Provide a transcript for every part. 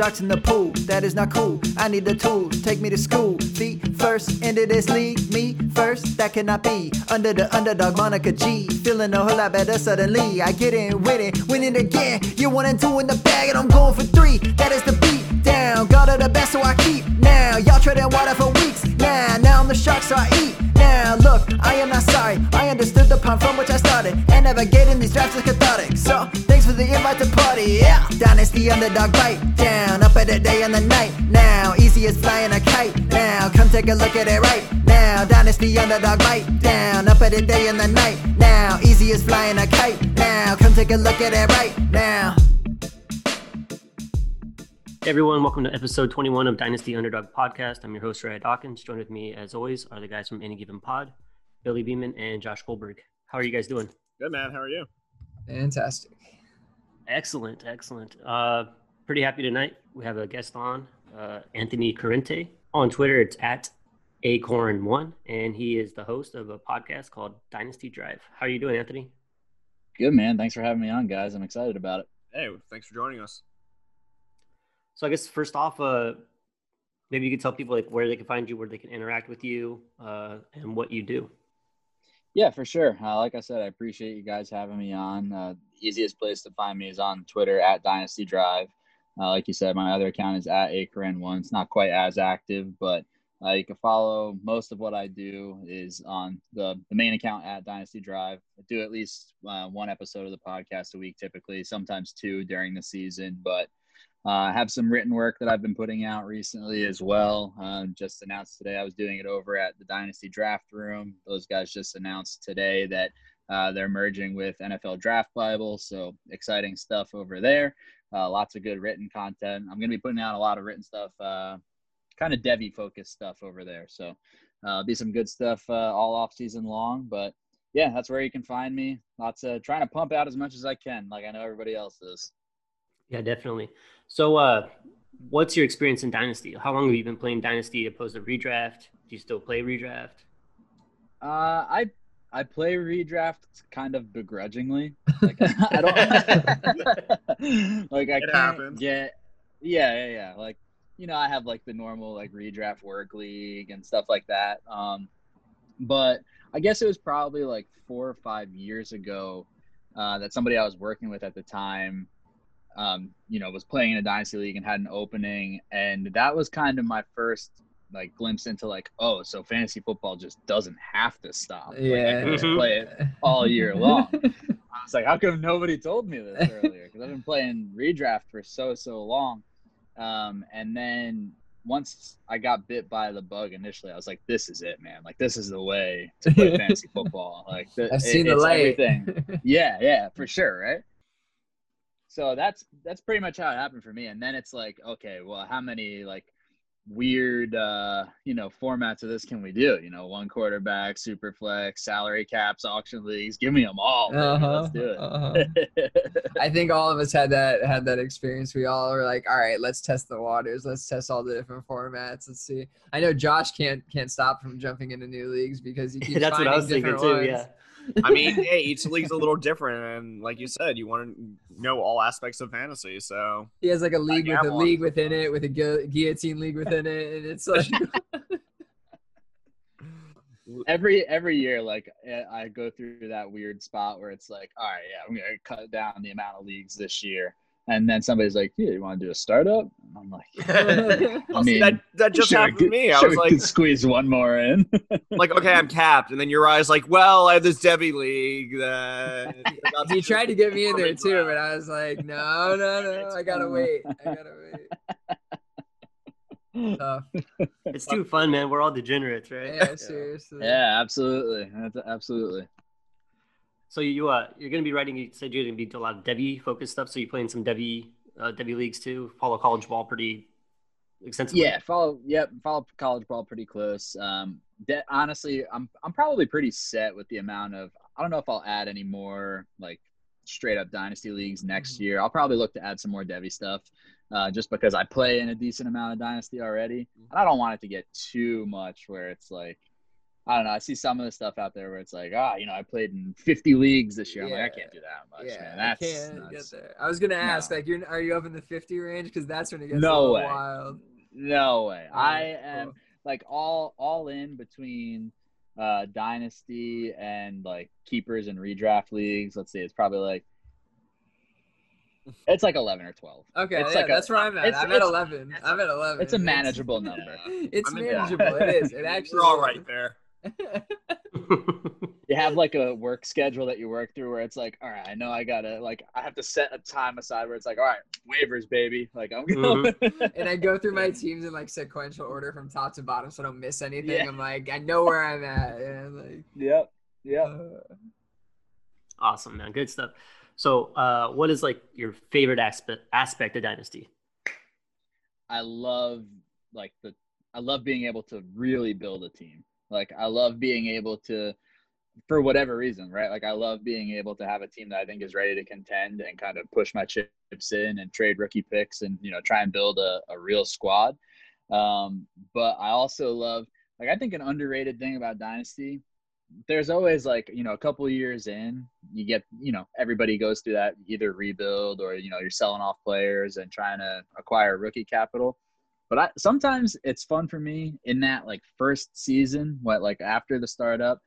Sharks in the pool, that is not cool. I need the tools, take me to school. Feet first into this league, me first, that cannot be. Under the underdog, Monica G. Feeling a whole lot better suddenly. I get in it, winning again. You're one and two in the bag, and I'm going for three. That is the beat down. God of the best, so I keep. Now, y'all treading water for weeks. Now, now I'm the shark, so I eat. Now, look, I am not sorry. I understood the pun from which I started. And navigating these drafts is cathartic. So, for the invite to party. Yeah, dynasty underdog bite down. Up at the day and the night. Now, easy as flying a kite. Now, come take a look at it right now. Dynasty underdog bite down. Up at the day and the night. Now, easy as flying a kite. Now, come take a look at it right now. Hey everyone, welcome to episode 21 of Dynasty Underdog Podcast. I'm your host, Ray Dawkins. Joined with me, as always, are the guys from Any Given Pod, Billy Beeman and Josh Goldberg. How are you guys doing? Good man. How are you? Fantastic. Excellent, excellent. Uh, pretty happy tonight. We have a guest on, uh, Anthony Corrente. On Twitter, it's at acorn1, and he is the host of a podcast called Dynasty Drive. How are you doing, Anthony? Good man. Thanks for having me on, guys. I'm excited about it. Hey, thanks for joining us. So I guess first off, uh, maybe you could tell people like where they can find you, where they can interact with you, uh, and what you do. Yeah, for sure. Uh, like I said, I appreciate you guys having me on. Uh, the easiest place to find me is on Twitter at Dynasty Drive. Uh, like you said, my other account is at ACRN1. It's not quite as active, but uh, you can follow most of what I do is on the, the main account at Dynasty Drive. I do at least uh, one episode of the podcast a week, typically, sometimes two during the season. But uh, I have some written work that I've been putting out recently as well. Uh, just announced today I was doing it over at the Dynasty Draft Room. Those guys just announced today that uh, they're merging with NFL Draft Bible. So exciting stuff over there. Uh, lots of good written content. I'm going to be putting out a lot of written stuff, uh, kind of Devy focused stuff over there. So uh, be some good stuff all off season long. But yeah, that's where you can find me. Lots of trying to pump out as much as I can, like I know everybody else is. Yeah, definitely. So, uh, what's your experience in Dynasty? How long have you been playing Dynasty opposed to Redraft? Do you still play Redraft? Uh, I I play Redraft kind of begrudgingly. Like I don't like I It can't happens. get yeah yeah yeah like you know I have like the normal like Redraft work league and stuff like that. Um, but I guess it was probably like four or five years ago uh, that somebody I was working with at the time um, you know, was playing in a dynasty league and had an opening, and that was kind of my first like glimpse into like, oh, so fantasy football just doesn't have to stop. Like, I Yeah. can just play it all year long. I was like, how come nobody told me this earlier? Because I've been playing redraft for so so long, um, and then once I got bit by the bug initially, I was like, this is it, man. Like this is the way to play fantasy football. Like the, I've seen it- the it's light. everything yeah yeah for sure right so that's that's pretty much how it happened for me and then it's like okay well how many like weird uh you know formats of this can we do you know one quarterback super flex salary caps auction leagues give me them all. Uh-huh, let's do it uh-huh. I think all of us had that had that experience. We all were like, all right, let's test the waters. Let's test all the different formats. Let's see. I know Josh can't can't stop from jumping into new leagues because he keeps That's what I finding was thinking different too. ones. Yeah. I mean, hey, each league's a little different, and like you said, you want to know all aspects of fantasy. So He has like a league with a one. league within it, with a gu- guillotine league within it, and it's like every every year like eh, i go through that weird spot where it's like all right yeah i'm gonna cut down the amount of leagues this year and then somebody's like yeah you want to do a startup and i'm like I I mean, that that just sure happened to me. I sure was like, could squeeze one more in like, okay, I'm capped, and then your eyes like, well, I have this Devy league that he tried to get me in there too, but I was like, no, no, no, I gotta wait. I gotta wait. Tough. It's too fun, man. We're all degenerates, right? Yeah, seriously. yeah absolutely absolutely So you uh, you're gonna be writing. You said you're gonna be doing a lot of Devy focused stuff. So you playing some Devy uh, Devy leagues too. Follow college ball pretty extensively. yeah follow yep follow college ball pretty close um de- honestly i'm i'm probably pretty set with the amount of i don't know if i'll add any more like straight up dynasty leagues next Mm-hmm. year i'll probably look to add some more devy stuff uh, just because i play in a decent amount of dynasty already Mm-hmm. and i don't want it to get too much where it's like I don't know. I see some of the stuff out there where it's like, ah, you know, I played in 50 leagues this year. I'm like, I can't do that much, yeah, man. I That's can't nuts. get there. I was gonna ask, No. like, you're are you up in the 50 range? Because that's when it gets No little way. wild. No way. Oh, I yeah, am cool. like all all in between uh dynasty and like keepers and redraft leagues. Let's see, it's probably like it's like 11 or 12. Okay, It's yeah, like a- that's where I'm at. it's- I'm at 11. I'm at 11. It's a manageable number. It's I'm manageable. It is. It actually. We're all is. right there. You have like a work schedule that you work through where it's like, all right, I know I gotta like I have to set a time aside where it's like, all right, waivers, baby. Like I'm going. and I go through my teams in like sequential order from top to bottom, so I don't miss anything. Yeah. I'm like, I know where I'm at. And like, yep. Yep. uh, awesome, man. Good stuff. So, uh, what is like your favorite aspect aspect of Dynasty? I love like the I love being able to really build a team. Like I love being able to for whatever reason, right? Like I love being able to have a team that I think is ready to contend and kind of push my chips in and trade rookie picks and you know try and build a, a real squad. Um, but I also love like I think an underrated thing about Dynasty, there's always like, you know, a couple years in, you get, you know, everybody goes through that either rebuild or, you know, you're selling off players and trying to acquire rookie capital. But I sometimes it's fun for me in that like first season, what like after the startup,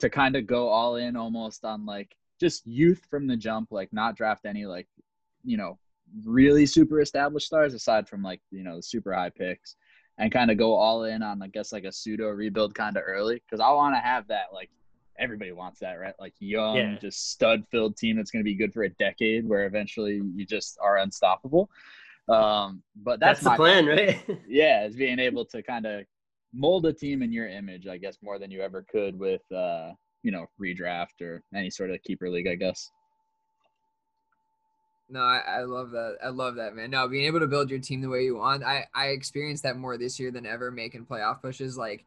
to kind of go all in almost on like just youth from the jump, like not draft any like, you know, really super established stars aside from like, you know, the super high picks and kind of go all in on I guess like a pseudo rebuild kind of early because I want to have that like everybody wants that right like young Yeah. just stud filled team that's going to be good for a decade where eventually you just are unstoppable. Um, but that's, That's, the my plan, right? yeah, is being able to kind of mold a team in your image, I guess, more than you ever could with, uh, you know, redraft or any sort of keeper league, I guess. No, I, I love that. I love that, man. No, being able to build your team the way you want. I, I experienced that more this year than ever making playoff pushes. Like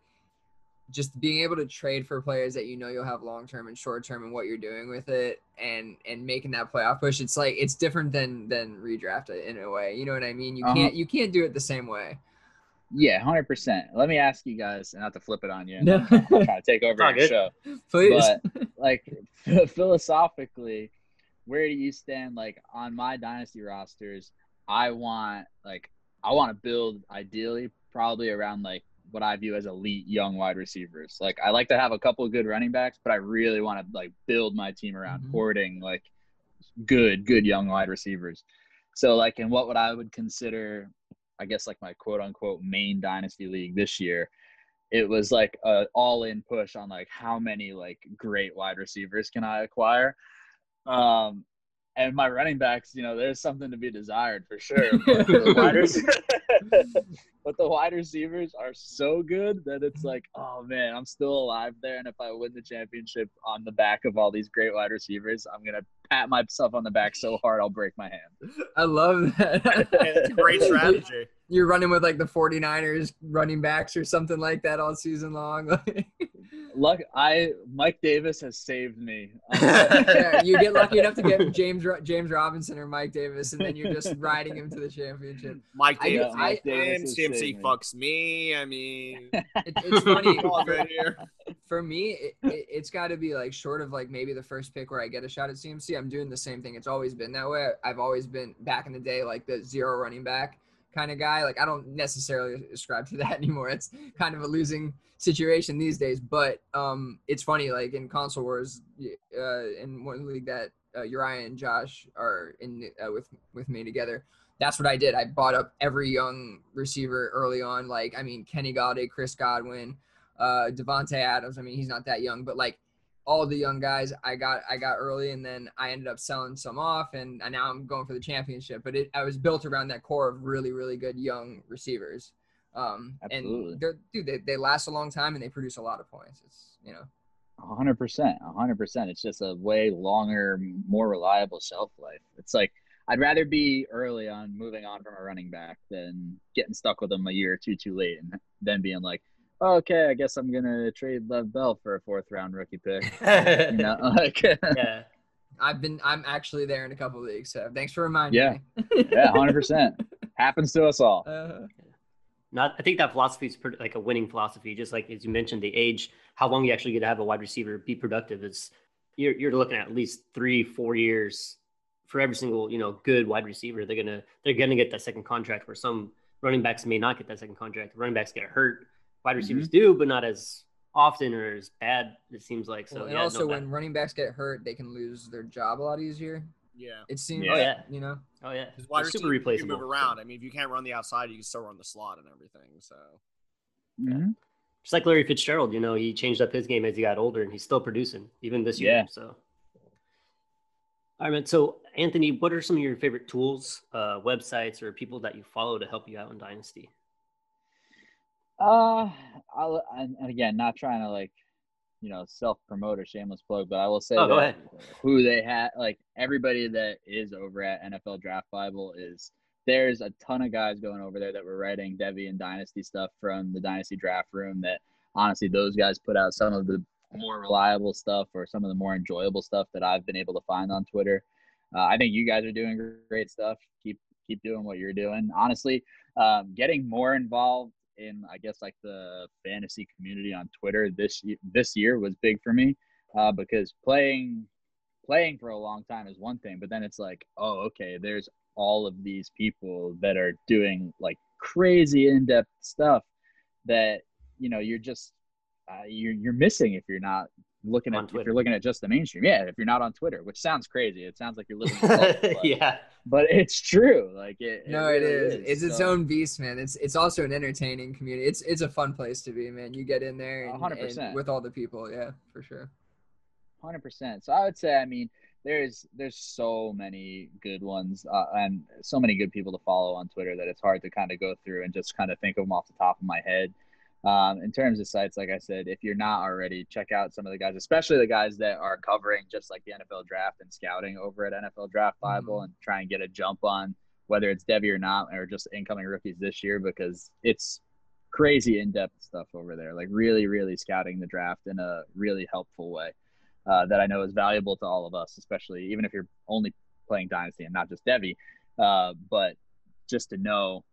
just being able to trade for players that you know you'll have long term and short term and what you're doing with it and and making that playoff push. It's like it's different than than redraft in a way. You know what I mean? You Uh-huh. can't you can't do it the same way. Yeah, hundred percent. Let me ask you guys, and not to flip it on you, and No. try to take over all your good. show. Please. But like philosophically, where do you stand? Like on my dynasty rosters, I want like I want to build ideally probably around like what I view as elite young wide receivers. Like I like to have a couple of good running backs, but I really want to like build my team around Mhm. hoarding like good, good young wide receivers. So like in what would I would consider, I guess like my quote unquote main dynasty league this year, it was like a all in push on like how many like great wide receivers can I acquire. Um and my running backs, you know, there's something to be desired for sure. But the wide, rec- but the wide receivers are so good that it's like, oh man, I'm still alive there. And if I win the championship on the back of all these great wide receivers, I'm gonna pat myself on the back so hard I'll break my hand. I love that. It's a great strategy. You're running with like the 49ers running backs or something like that all season long. Luck, I Mike Davis has saved me. Um, yeah, you get lucky enough to get James James Robinson or Mike Davis, and then you're just riding him to the championship. Mike I Davis, get- Mike I- Davis, has CMC fucks me. I mean, It, it's funny. for, for me, it, it, it's got to be like short of like maybe the first pick where I get a shot at CMC. I'm doing the same thing. It's always been that way. I've always been back in the day like the zero running back kind of guy. Like I don't necessarily ascribe to that anymore. It's kind of a losing situation these days. But um, it's funny. Like in console wars, uh, in one league that uh, Uriah and Josh are in uh, with with me together. That's what I did. I bought up every young receiver early on. Like I mean, Kenny Golladay, Chris Godwin, uh, Davante Adams. I mean, he's not that young, but like all the young guys I got I got early, and then I ended up selling some off, and, and now I'm going for the championship. But it I was built around that core of really really good young receivers. Um, Absolutely. and they're dude, they, they last a long time and they produce a lot of points. It's you know. Hundred percent, hundred percent. It's just a way longer, more reliable shelf life. It's like I'd rather be early on moving on from a running back than getting stuck with them a year or two too late, and then being like, okay, I guess I'm gonna trade Lev Bell for a fourth round rookie pick. You know, like yeah. I've been I'm actually there in a couple leagues, so thanks for reminding Yeah. me. yeah, yeah, hundred percent happens to us all. Uh, Not, I think that philosophy is pretty, like a winning philosophy. Just like as you mentioned, the age, how long you actually get to have a wide receiver be productive is you're you're looking at at least three four years for every single you know good wide receiver. They're gonna they're gonna get that second contract where some running backs may not get that second contract. Running backs get hurt. Wide receivers do, but not as often or as bad. It seems like so. Well, and yeah, also no, when running backs get hurt, they can lose their job a lot easier. Yeah. It seems, Yeah. Oh, yeah. you know. oh yeah, Because wide They're super receiver, you replaceable. can move around. I mean, if you can't run the outside, you can still run the slot and everything. So Mhm. Just like Larry Fitzgerald, you know, he changed up his game as he got older, and he's still producing even this year. Yeah. So, all right, man. So, Anthony, what are some of your favorite tools, uh, websites, or people that you follow to help you out in Dynasty? Uh, I'll, and, again, not trying to like, you know, self promote or shameless plug, but I will say Oh, that who they had, like everybody that is over at NFL Draft Bible is there's a ton of guys going over there that were writing Devy and Dynasty stuff from the Dynasty Draft Room. That honestly, those guys put out some of the more reliable stuff or some of the more enjoyable stuff that I've been able to find on Twitter. Uh, I think you guys are doing great stuff. Keep keep doing what you're doing. Honestly, um, getting more involved in I guess like the fantasy community on Twitter this this year was big for me uh, because playing playing for a long time is one thing, but then it's like, oh, okay, there's all of these people that are doing like crazy in depth stuff that you know you're just uh, you're you're missing if you're not looking On at if you're looking at just the mainstream. Yeah, if you're not on Twitter, which sounds crazy. It sounds like you're living. in a bubble, but, yeah, but it's true. Like it. No, really it is. It's its So- own beast, man. It's it's also an entertaining community. It's it's a fun place to be, man. You get in there and, hundred and percent. with all the people, yeah, for sure. Hundred percent. So I would say, I mean, there's there's so many good ones uh, and so many good people to follow on Twitter that it's hard to kind of go through and just kind of think of them off the top of my head. Um, in terms of sites, like I said, if you're not already, check out some of the guys, especially the guys that are covering just like the NFL draft and scouting over at NFL Draft Bible, and try and get a jump on whether it's Devy or not, or just incoming rookies this year because it's crazy in-depth stuff over there. Like really, really scouting the draft in a really helpful way uh, that I know is valuable to all of us, especially even if you're only playing Dynasty and not just Devy. Uh, but just to know,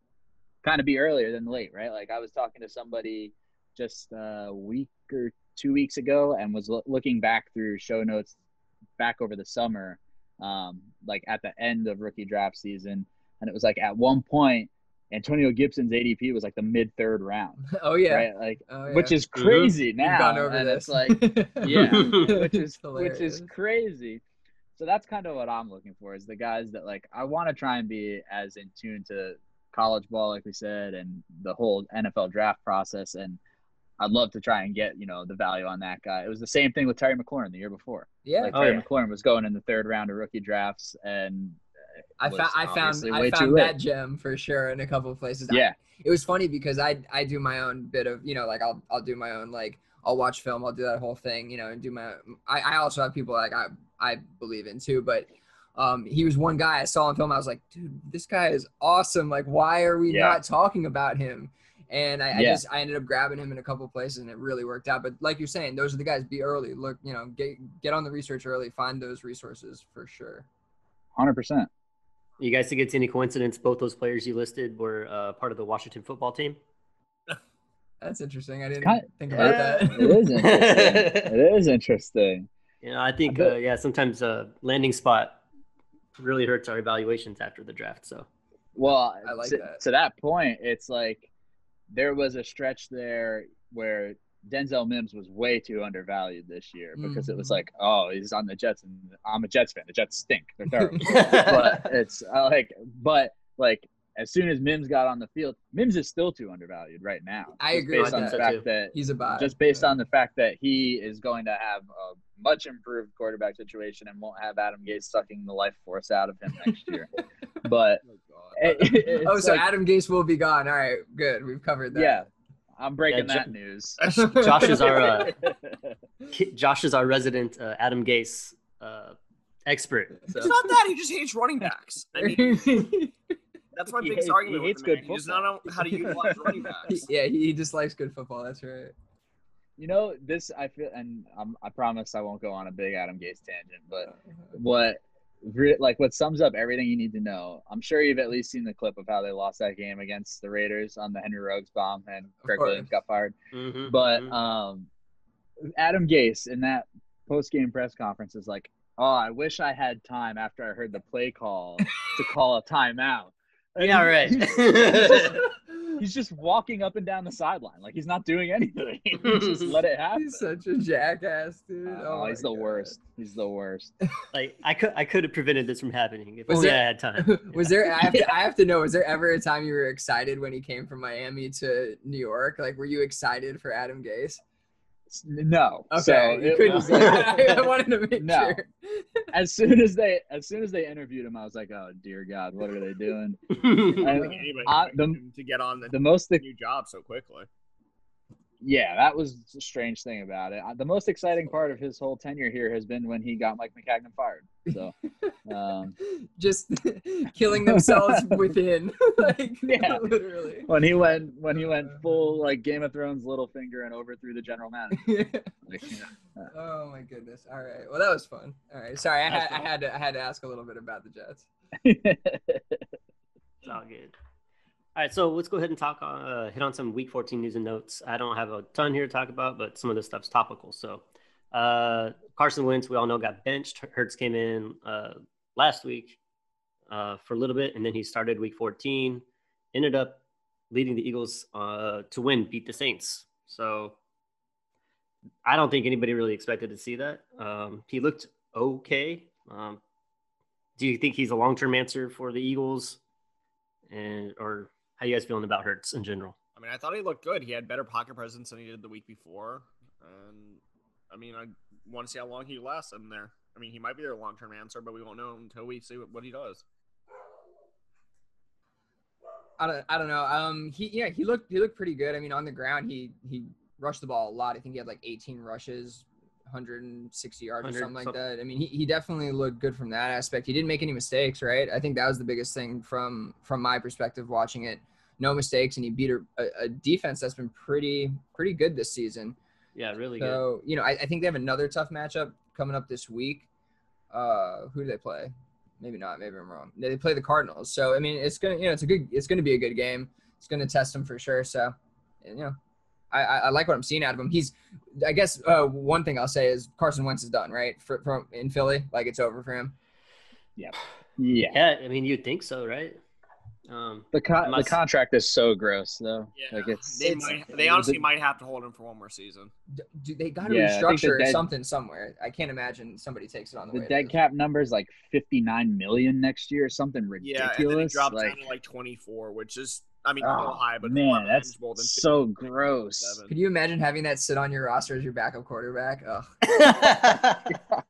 kind of be earlier than late, right? Like I was talking to somebody just a week or two weeks ago and was lo- looking back through show notes back over the summer, um, like at the end of rookie draft season. And it was like at one point, Antonio Gibson's ADP was like the mid third round, oh yeah. right? Like, Oh, which is crazy We've now. gone over and this. it's like, yeah, which is which is crazy. So that's kind of what I'm looking for is the guys that like I want to try and be as in tune to college ball, like we said, and the whole NFL draft process. And I'd love to try and get you know the value on that guy. It was the same thing with Terry McLaurin the year before. yeah. Like Oh, Terry yeah. McLaurin was going in the third round of rookie drafts, and I was found I found I way too found late. that gem for sure in a couple of places. I- yeah, it was funny because I I do my own bit of you know like I'll I'll do my own like I'll watch film I'll do that whole thing you know and do my I, I also have people like I I believe in too but um he was one guy I saw on film. I was like dude this guy is awesome. Like why are we Yeah. not talking about him? And I, I just I ended up grabbing him in a couple of places and it really worked out. But like you're saying those are the guys. Be early. Look you know get get on the research early. Find those resources for sure. Hundred percent. you guys think it's any coincidence both those players you listed were uh, part of the Washington football team? that's interesting. I didn't kind- think about Yeah, that. It is interesting. it is interesting. You know, I think bet- uh, yeah, sometimes uh, landing spot really hurts our evaluations after the draft. So Well, I like to, that. to that point, it's like there was a stretch there where Denzel Mims was way too undervalued this year because it was Mhm. like, oh, he's on the Jets, and I'm a Jets fan. The Jets stink. They're terrible. but it's uh, like, but like as soon as Mims got on the field, Mims is still too undervalued right now. I just agree based with on that. the So fact too. that he's a buy just based Yeah. on the fact that he is going to have a much improved quarterback situation and won't have Adam Gase sucking the life force out of him next year. but it- it's oh, so like- Adam Gase will be gone. All right, good. We've covered that. yeah, I'm breaking Yeah, that Jo- news. Josh is our uh, Josh is our resident uh, Adam Gase uh, expert. So. It's not that he just hates running backs. I mean, that's my He biggest hates- argument. he hates the man. good He does football. not know how to utilize running backs. yeah, he, he just likes good football. That's right. you know, this I feel, and I'm, I promise I won't go on a big Adam Gase tangent, but what re- like what sums up everything you need to know. I'm sure you've at least seen the clip of how they lost that game against the Raiders on the Henry Ruggs bomb and Greg course. Williams got fired. Mhm, But mhm. um, Adam Gase in that post game press conference is like, "Oh, I wish I had time after I heard the play call to call a timeout." And Yeah, right. he's- He's just walking up and down the sideline like he's not doing anything. Just let it happen. He's such a jackass, dude. Oh, oh, my he's the God. worst. He's the worst. like I could I could have prevented this from happening if Was only there- I had time. was there? I have, to, I have to know. Was there ever a time you were excited when he came from Miami to New York? Like, were you excited for Adam Gase? No. Okay, So you couldn't was- say that. I wanted to make No. sure. as soon as they as soon as they interviewed him, I was like, "Oh dear God, what are they doing?" I I- don't think anybody I- expected the- to get on the, The most new job so quickly. Yeah, that was a strange thing about it. Uh, The most exciting part of his whole tenure here has been when he got Mike Maccagnan fired. So, um, Just killing themselves within, like Yeah. literally. when he went when he went full like Game of Thrones Littlefinger and overthrew the general manager. Like, you know, oh my goodness! All right, well that was fun. All right, sorry, I had, I had to I had to ask a little bit about the Jets. It's all good. All right, so let's go ahead and talk on uh, hit on some Week 14 news and notes. I don't have a ton here to talk about, but some of this stuff's topical. So, uh, Carson Wentz, we all know, got benched. Hurts came in uh, last week uh, for a little bit, and then he started Week 14. Ended up leading the Eagles uh, to win, beat the Saints. So, I don't think anybody really expected to see that. Um, he looked okay. Um, do you think he's a long-term answer for the Eagles? and or how you guys feeling about Hurts in general? I mean, I thought he looked good. He had better pocket presence than he did the week before. And I mean, I want to see how long he lasts in there. I mean, he might be their long term answer, but we won't know until we see what, what he does. I don't, I don't know. Um, he yeah, he looked he looked pretty good. I mean, on the ground, he he rushed the ball a lot. I think he had like 18 rushes, 160 yards or something like something. that. I mean, he, he definitely looked good from that aspect. He didn't make any mistakes, right? I think that was the biggest thing from from my perspective watching it. No mistakes, and he beat a, a, defense that's been pretty pretty good this season. Yeah, really good. So you know, I, I think they have another tough matchup coming up this week. Uh, who do they play? Maybe not. Maybe I'm wrong. They play the Cardinals. So I mean, it's gonna you know it's a good it's gonna be a good game. It's gonna test them for sure. So you know, I, I, I like what I'm seeing out of him. He's I guess uh, one thing I'll say is Carson Wentz is done right for, from in Philly. Like it's over for him. yeah, Yeah, I mean you'd think so, right? Um, the con- the contract is so gross though. Like it's, they, it's- might, they it's- honestly might have to hold him for one more season. D- Do they got to Yeah, I think the restructure dead- something somewhere? I can't imagine somebody takes it on the, the way. dead cap number is like 59 million next year, something Yeah, ridiculous. and then he dropped like, down to like 24, which is, I mean, still oh, ah, high, but it's more man, that's than so gross. 57. Could you imagine having that sit on your roster as your backup quarterback? Ugh.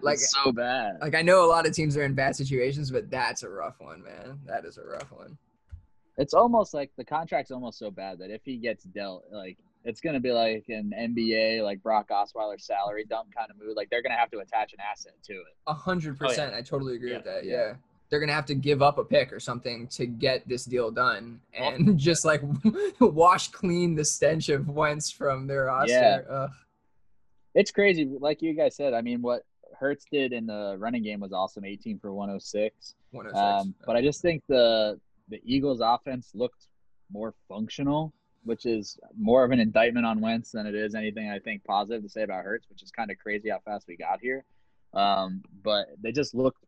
Like- so bad. Like I know a lot of teams are in bad situations, but that's a rough one, man. That is a rough one. It's almost like the contract's almost so bad that if he gets dealt, like it's gonna be like an NBA, like Brock Osweiler salary dump kind of move. Like they're gonna have to attach an asset to it. A hundred Oh, yeah. percent. I totally agree Yeah. with that. Yeah. Yeah. They're gonna have to give up a pick or something to get this deal done, and just like wash clean the stench of Wentz from their roster. Yeah. Ugh. It's crazy, like you guys said. I mean, what Hurts did in the running game was awesome, 18 for 106. 106. Um, but I just think the the Eagles' offense looked more functional, which is more of an indictment on Wentz than it is anything I think positive to say about Hurts, which is kind of crazy how fast we got here. Um, but they just looked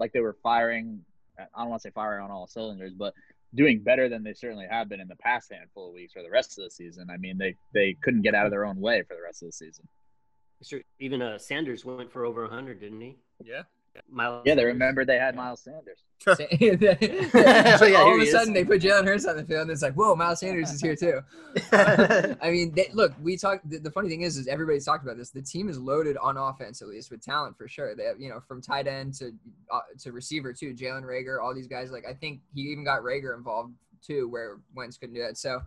like they were firing. I don't want to say firing on all cylinders, but doing better than they certainly have been in the past handful of weeks or the rest of the season. I mean, they they couldn't get out of their own way for the rest of the season. Sure, even uh, Sanders went for over 100, didn't he? Yeah. Miles Yeah, they Sanders. remembered they had Miles Sanders. Sa- yeah, all of he a is. sudden, they put Jalen Hurts on the field, and it's like, whoa, Miles Sanders is here too. I mean, they, look, we talked. The, the funny thing is, is everybody's talked about this. The team is loaded on offense, at least with talent for sure. They have, you know, from tight end to uh, to receiver too. Jalen Reagor, all these guys. Like, I think he even got Reagor involved too, where Wentz couldn't do that. So,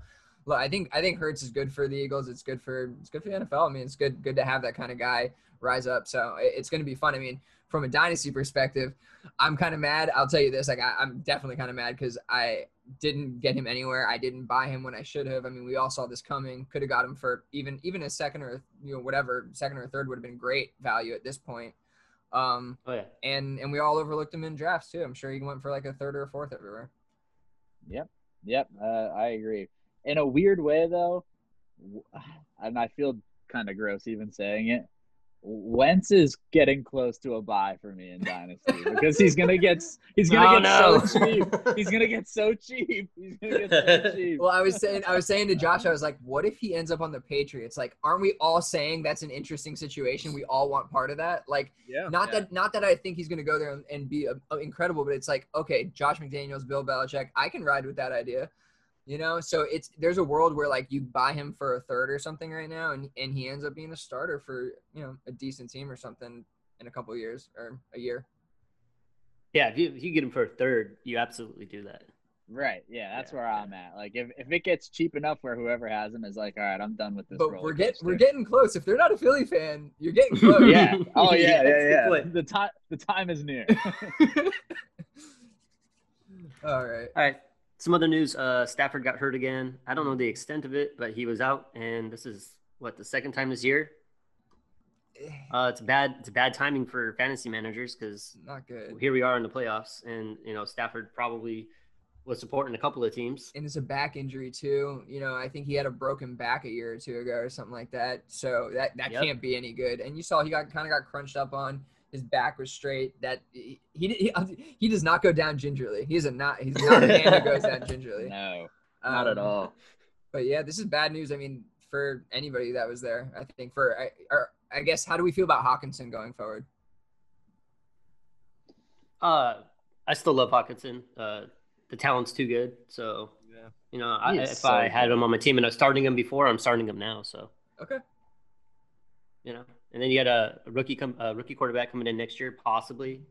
look, I think I think Hurts is good for the Eagles. It's good for it's good for the NFL. I mean, it's good good to have that kind of guy rise up. So it- it's going to be fun. I mean, from a dynasty perspective, I'm kind of mad. I'll tell you this. Like, I, I'm definitely kind of mad because I didn't get him anywhere. I didn't buy him when I should have. I mean, we all saw this coming. Could have got him for even even a second or you know whatever second or third would have been great value at this point. Um, Oh yeah. and and we all overlooked him in drafts too. I'm sure he went for like a third or a fourth everywhere. Yep, uh, I agree. In a weird way, though, and I feel kind of gross even saying it. Wentz is getting close to a buy for me in Dynasty because he's gonna get he's gonna Oh, get no. so cheap. He's gonna get so cheap. He's gonna get so cheap. Well, I was saying, I was saying to Josh, I was like, what if he ends up on the Patriots? Like, aren't we all saying that's an interesting situation? We all want part of that. Like, Yeah. not yeah. that, not that I think he's going to go there and, and be uh, uh, incredible, but it's like, okay, Josh McDaniels, Bill Belichick, I can ride with that idea. You know, so it's there's a world where like you buy him for a third or something right now, and and he ends up being a starter for you know a decent team or something in a couple years or a year. Yeah, if you, if you get him for a third, you absolutely do that. Right. Yeah, that's Yeah, where I'm at. Like if, if it gets cheap enough where whoever has him is like, all right, I'm done with this. But we're getting we're getting close. If they're not a Philly fan, you're getting close. Yeah. Oh yeah, Yeah, yeah, yeah. good. The time the time is near. All right. All right. Some other news. Uh, Stafford got hurt again. I don't know the extent of it, but he was out, and this is what the second time this year. Uh, it's bad. It's bad timing for fantasy managers because Not good. here we are in the playoffs, and you know Stafford probably was supporting a couple of teams. and it's a back injury too. You know, I think he had a broken back a year or two ago or something like that. So that that Yep. can't be any good. And you saw he got kind of got crunched up on. His back was straight. That he he, he, he does not go down gingerly. He's a not he's not a man who goes down gingerly. no, not at Um, all. But yeah, this is bad news. I mean, for anybody that was there, I think for I, or I guess how do we feel about Hockenson going forward? Uh, I still love Hockenson. Uh, the talent's too good. So Yeah. you know, I, if so I had him on my team and I was starting him before, I'm starting him now. So Okay. you know, and then you got a, a rookie come a rookie quarterback coming in next year, possibly.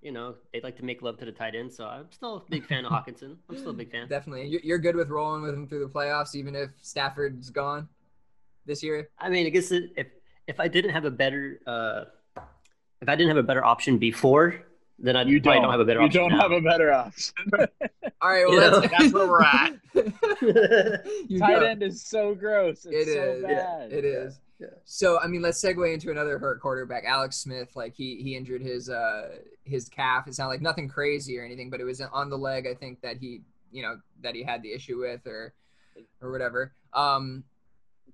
You know, they'd like to make love to the tight end, so I'm still a big fan of Hockenson. I'm still a big fan. Definitely. You're, you're good with rolling with him through the playoffs, even if Stafford's gone this year. I mean, I guess if if I didn't have a better uh, if I didn't have a better option before, then I You probably don't, don't have a better you option. You don't now. have a better option. All right. Well, You know, let's, That's where we're at. You Tight go. end is so gross. It's It so is. bad. It is. Yeah. So I mean, let's segue into another hurt quarterback, Alex Smith. Like he he injured his uh his calf. It's not like nothing crazy or anything, but it was on the leg. I think that he you know that he had the issue with or or whatever. Um,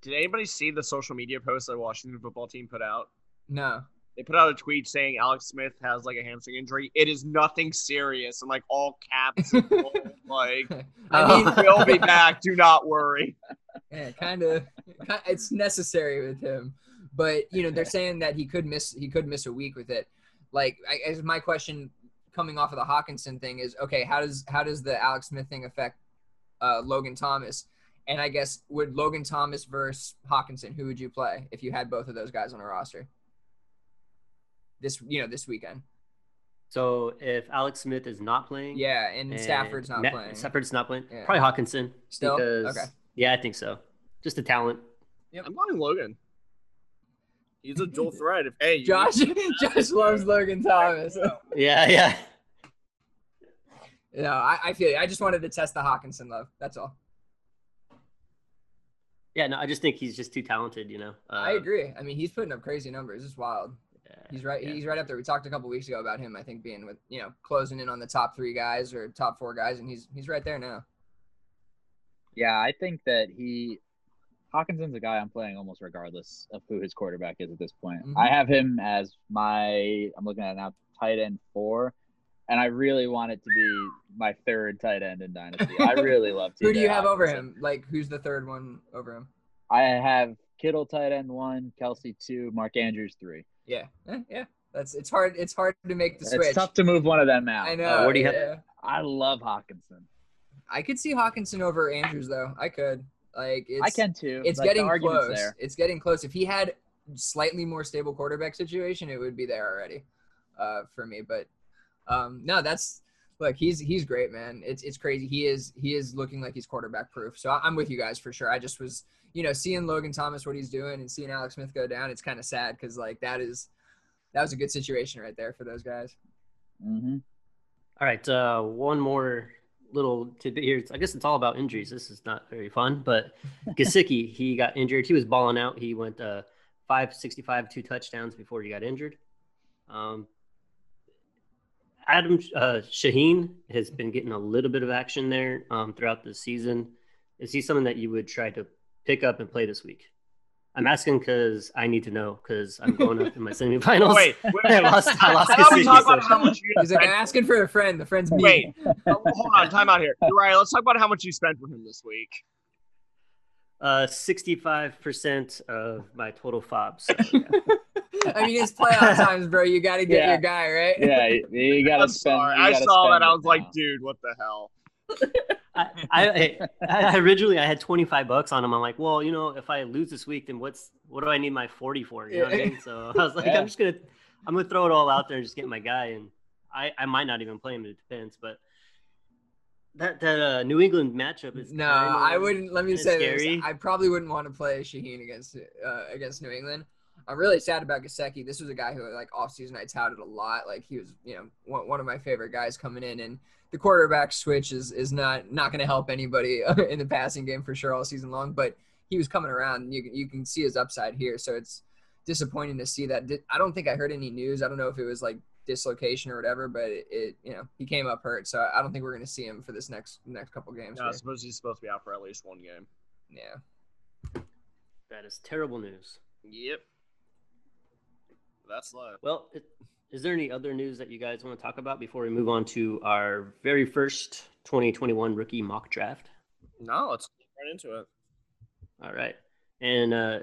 Did anybody see the social media post that Washington football team put out? no. They put out a tweet saying Alex Smith has like a hamstring injury. It is nothing serious, and like all caps, and bold, like I mean, he'll be back. Do not worry. yeah, kind of. It's necessary with him, but you know they're saying that he could miss he could miss a week with it. Like, I, as my question coming off of the Hockenson thing is, okay, how does how does the Alex Smith thing affect uh, Logan Thomas? And I guess would Logan Thomas versus Hockenson, who would you play if you had both of those guys on a roster? This you know this weekend, So if Alex Smith is not playing, yeah, and, and Stafford's not playing. Stafford's not playing. Yeah. Probably Hockenson. Still? Okay. Yeah, I think so. Just the talent. I'm going Logan. He's a dual threat. If hey, Josh Josh loves Logan Thomas. Yeah, yeah. No, I, I feel you. I just wanted to test the Hockenson love. That's all. Yeah, no, I just think he's just too talented, you know. Uh, I agree. I mean, he's putting up crazy numbers. It's wild. yeah, He's right. yeah. He's right up there. We talked a couple weeks ago about him. I think being with you know closing in on the top three guys or top four guys, and he's he's right there now. Yeah, I think that he Hockenson's a guy I'm playing almost regardless of who his quarterback is at this point. Mhm. I have him as my I'm looking at it now tight end four, and I really want it to be my third tight end in Dynasty. I really love. Who do you have over him? Like, who's the third one over him? I have Kittle tight end one, Kelce two, Mark Andrews three. Yeah, yeah. That's it's hard. It's hard to make the switch. It's tough to move one of them out. I know. Uh, where do you have- yeah. I love Hockenson. I could see Hockenson over Andrews though. I could. Like, it's, I can too. It's Like, the getting argument's close. There. It's getting close. If he had slightly more stable quarterback situation, it would be there already uh, for me. But um, no, that's look. He's he's great, man. It's it's crazy. He is he is looking like he's quarterback proof. So I- I'm with you guys for sure. I just was you know seeing Logan Thomas what he's doing and seeing Alex Smith go down. It's kind of sad because like that is that was a good situation right there for those guys. hmm All right, uh, one more little tidbit here. I guess it's all about injuries. This is not very fun, but Gesicki, he got injured. He was balling out. He went uh, 565, two touchdowns before he got injured. Um, Adam uh, Shaheen has been getting a little bit of action there um, throughout the season. Is he something that you would try to pick up and play this week? I'm asking because I need to know because I'm going up in my semifinals. Wait, wait, I lost. I lost How about we talk about how much you He's like, I'm asking for a friend. The friend's me. Wait, oh, hold on, time out here. You're. Let's talk about how much you spent for him this week. Uh, 65% of my total FAABs. So, yeah. I mean, it's playoff times, bro. You got to get Yeah. your guy, right? Yeah, you, you gotta I'm spend. sorry. you I gotta saw that. I it was like, dude, what the hell? I, I, I originally I had 25 bucks on him. I'm like, well, you know, if I lose this week, then what's what do I need my 40 for? You know what I mean? So I was like, Yeah. I'm just gonna I'm gonna throw it all out there and just get my guy. And I I might not even play him. It depends, but. That, that uh, New England matchup is No, I wouldn't. Let me say scary. this: I probably wouldn't want to play Shaheen against uh, against New England. I'm really sad about Gesicki. This was a guy who, like, offseason I touted a lot. Like, he was, you know, one, one of my favorite guys coming in, and the quarterback switch is is not not going to help anybody in the passing game for sure all season long. But he was coming around, and you can you can see his upside here. So it's disappointing to see that. I don't think I heard any news. I don't know if it was like dislocation or whatever, but it, it you know he came up hurt. So I don't think we're going to see him for this next next couple games. No, I suppose he's supposed to be out for at least one game. Yeah. That is terrible news. Yep. That's live. Well, it, is there any other news that you guys want to talk about before we move on to our very first 2021 rookie mock draft? No, let's get right into it. All right. And uh,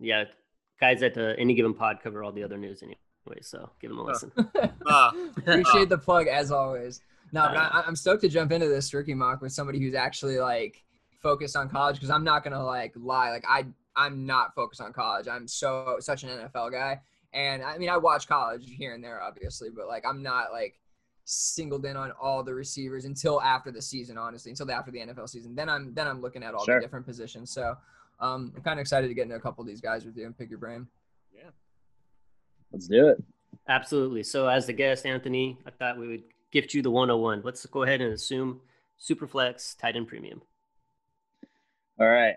yeah, guys at uh, any given pod cover all the other news anyway, so give them a Oh. listen. Ah. Appreciate the plug as always. No, but Uh, I, I'm stoked to jump into this rookie mock with somebody who's actually like focused on college because I'm not gonna like lie. Like I, I'm not focused on college. I'm so such an NFL guy, and I mean I watch college here and there, obviously, but like I'm not like singled in on all the receivers until after the season. Honestly, until after the NFL season. Then I'm then I'm looking at all Sure. the different positions. So um, I'm kind of excited to get into a couple of these guys with you and pick your brain. Yeah. Let's do it. Absolutely. So, as the guest, Anthony, I thought we would gift you the 101. Let's go ahead and assume Superflex tight end premium. All right.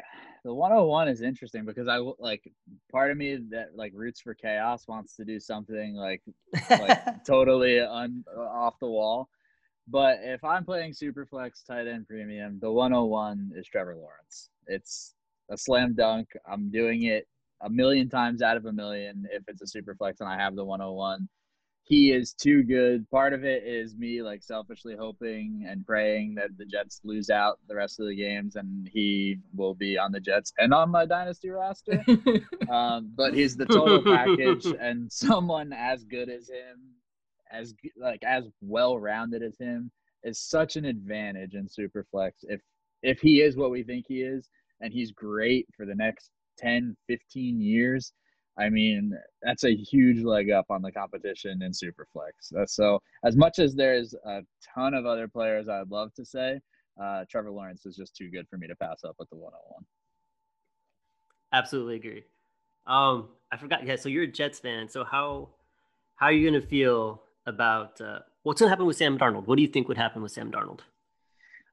The 101 is interesting because I like part of me that like roots for chaos wants to do something like like totally un, off the wall. But if I'm playing Superflex tight end premium, the 101 is Trevor Lawrence. It's a slam dunk. I'm doing it a million times out of a million if it's a Superflex and I have the 101. He is too good. Part of it is me like selfishly hoping and praying that the Jets lose out the rest of the games and he will be on the Jets and on my dynasty roster um, but he's the total package and someone as good as him as like as well rounded as him is such an advantage in superflex if if he is what we think he is and he's great for the next 10 15 years i mean that's a huge leg up on the competition in superflex Uh, so as much as there's a ton of other players i'd love to say uh, trevor lawrence is just too good for me to pass up with the 101 Absolutely agree. Um, I forgot. Yeah, so you're a Jets fan. So how how are you gonna feel about uh, what's gonna happen with Sam Darnold? What do you think would happen with Sam Darnold?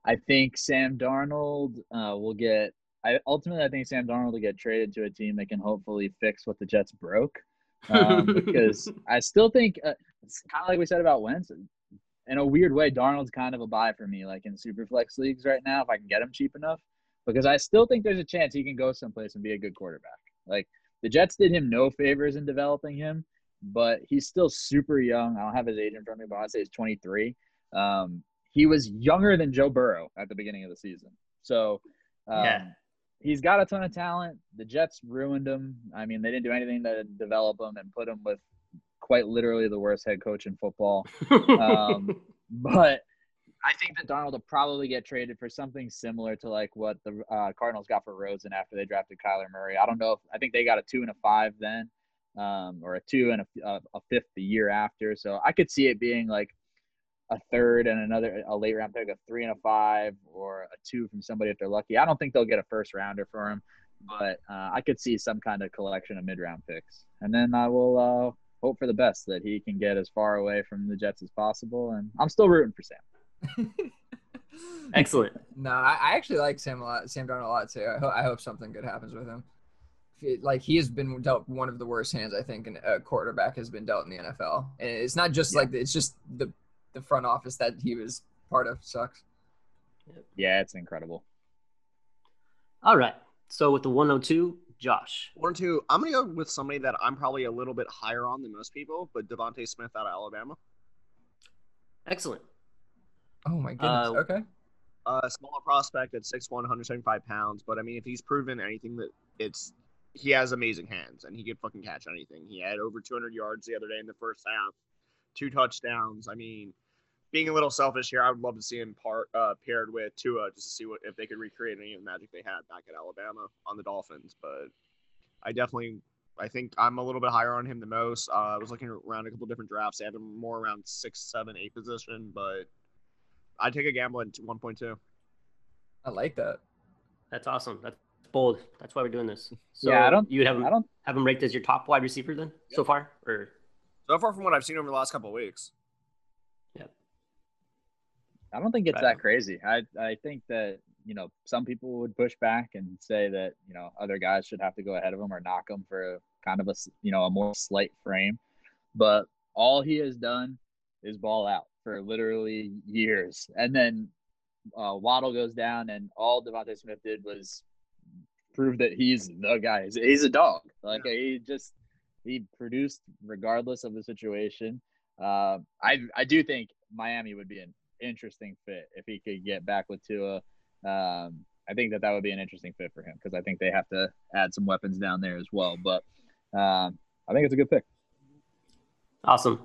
I think Sam Darnold uh, will get. I ultimately I think Sam Darnold will get traded to a team that can hopefully fix what the Jets broke. Um, because I still think uh, it's kind of like we said about Wentz. In a weird way, Darnold's kind of a buy for me, like in super flex leagues right now, if I can get him cheap enough. Because I still think there's a chance he can go someplace and be a good quarterback. Like the Jets did him no favors in developing him, but he's still super young. I don't have his age in front of me, but I'd say he's 23. Um, he was younger than Joe Burrow at the beginning of the season. So um, Yeah. He's got a ton of talent. The Jets ruined him. I mean, they didn't do anything to develop him and put him with quite literally the worst head coach in football. Um, but I think that Darnold will probably get traded for something similar to like what the uh, Cardinals got for Rosen after they drafted Kyler Murray. I don't know if I think they got a two and a five then, um, or a two and a, a, a fifth the year after. So I could see it being like a third and another a late round pick, a three and a five, or a two from somebody if they're lucky. I don't think they'll get a first rounder for him, but uh, I could see some kind of collection of mid round picks, and then I will uh, hope for the best that he can get as far away from the Jets as possible. And I'm still rooting for Sam. Excellent. No, I, I actually like Sam a lot, Sam Darnold a lot too. I, ho- I hope something good happens with him. He- Like he has been dealt one of the worst hands I think a quarterback has been dealt in the NFL, and it's not just Yeah. like it's just the the front office that he was part of sucks. Yeah, it's incredible. All right. So with the 102, Josh. One or two. I'm gonna go with somebody that I'm probably a little bit higher on than most people, but DeVonta Smith out of Alabama. Excellent. Oh my goodness. Uh, okay. Uh, smaller prospect at 6'1", 175 pounds, but I mean, if he's proven anything, that it's he has amazing hands and he could fucking catch anything. He had over 200 yards the other day in the first half, two touchdowns. I mean, being a little selfish here, I would love to see him part uh, paired with Tua just to see what if they could recreate any of the magic they had back at Alabama on the Dolphins. But I definitely, I think I'm a little bit higher on him than most. Uh, I was looking around a couple different drafts. I have him more around six, seven, eight position, but I'd take a gamble at 1.2. I like that. That's awesome. That's bold. That's why we're doing this. So Yeah, I don't- You would have him I don't. have him ranked as your top wide receiver then so far, or So far from what I've seen over the last couple of weeks. I don't think it's Right that crazy. I I think that you know some people would push back and say that you know other guys should have to go ahead of him or knock him for a, kind of a you know a more slight frame, but all he has done is ball out for literally years, and then uh, Waddle goes down, and all DeVonta Smith did was prove that he's the guy. He's, he's a dog. Like he just he produced regardless of the situation. Uh, I I do think Miami would be an interesting fit if he could get back with Tua. Um, I think that that would be an interesting fit for him because I think they have to add some weapons down there as well. But um, I think it's a good pick. awesome.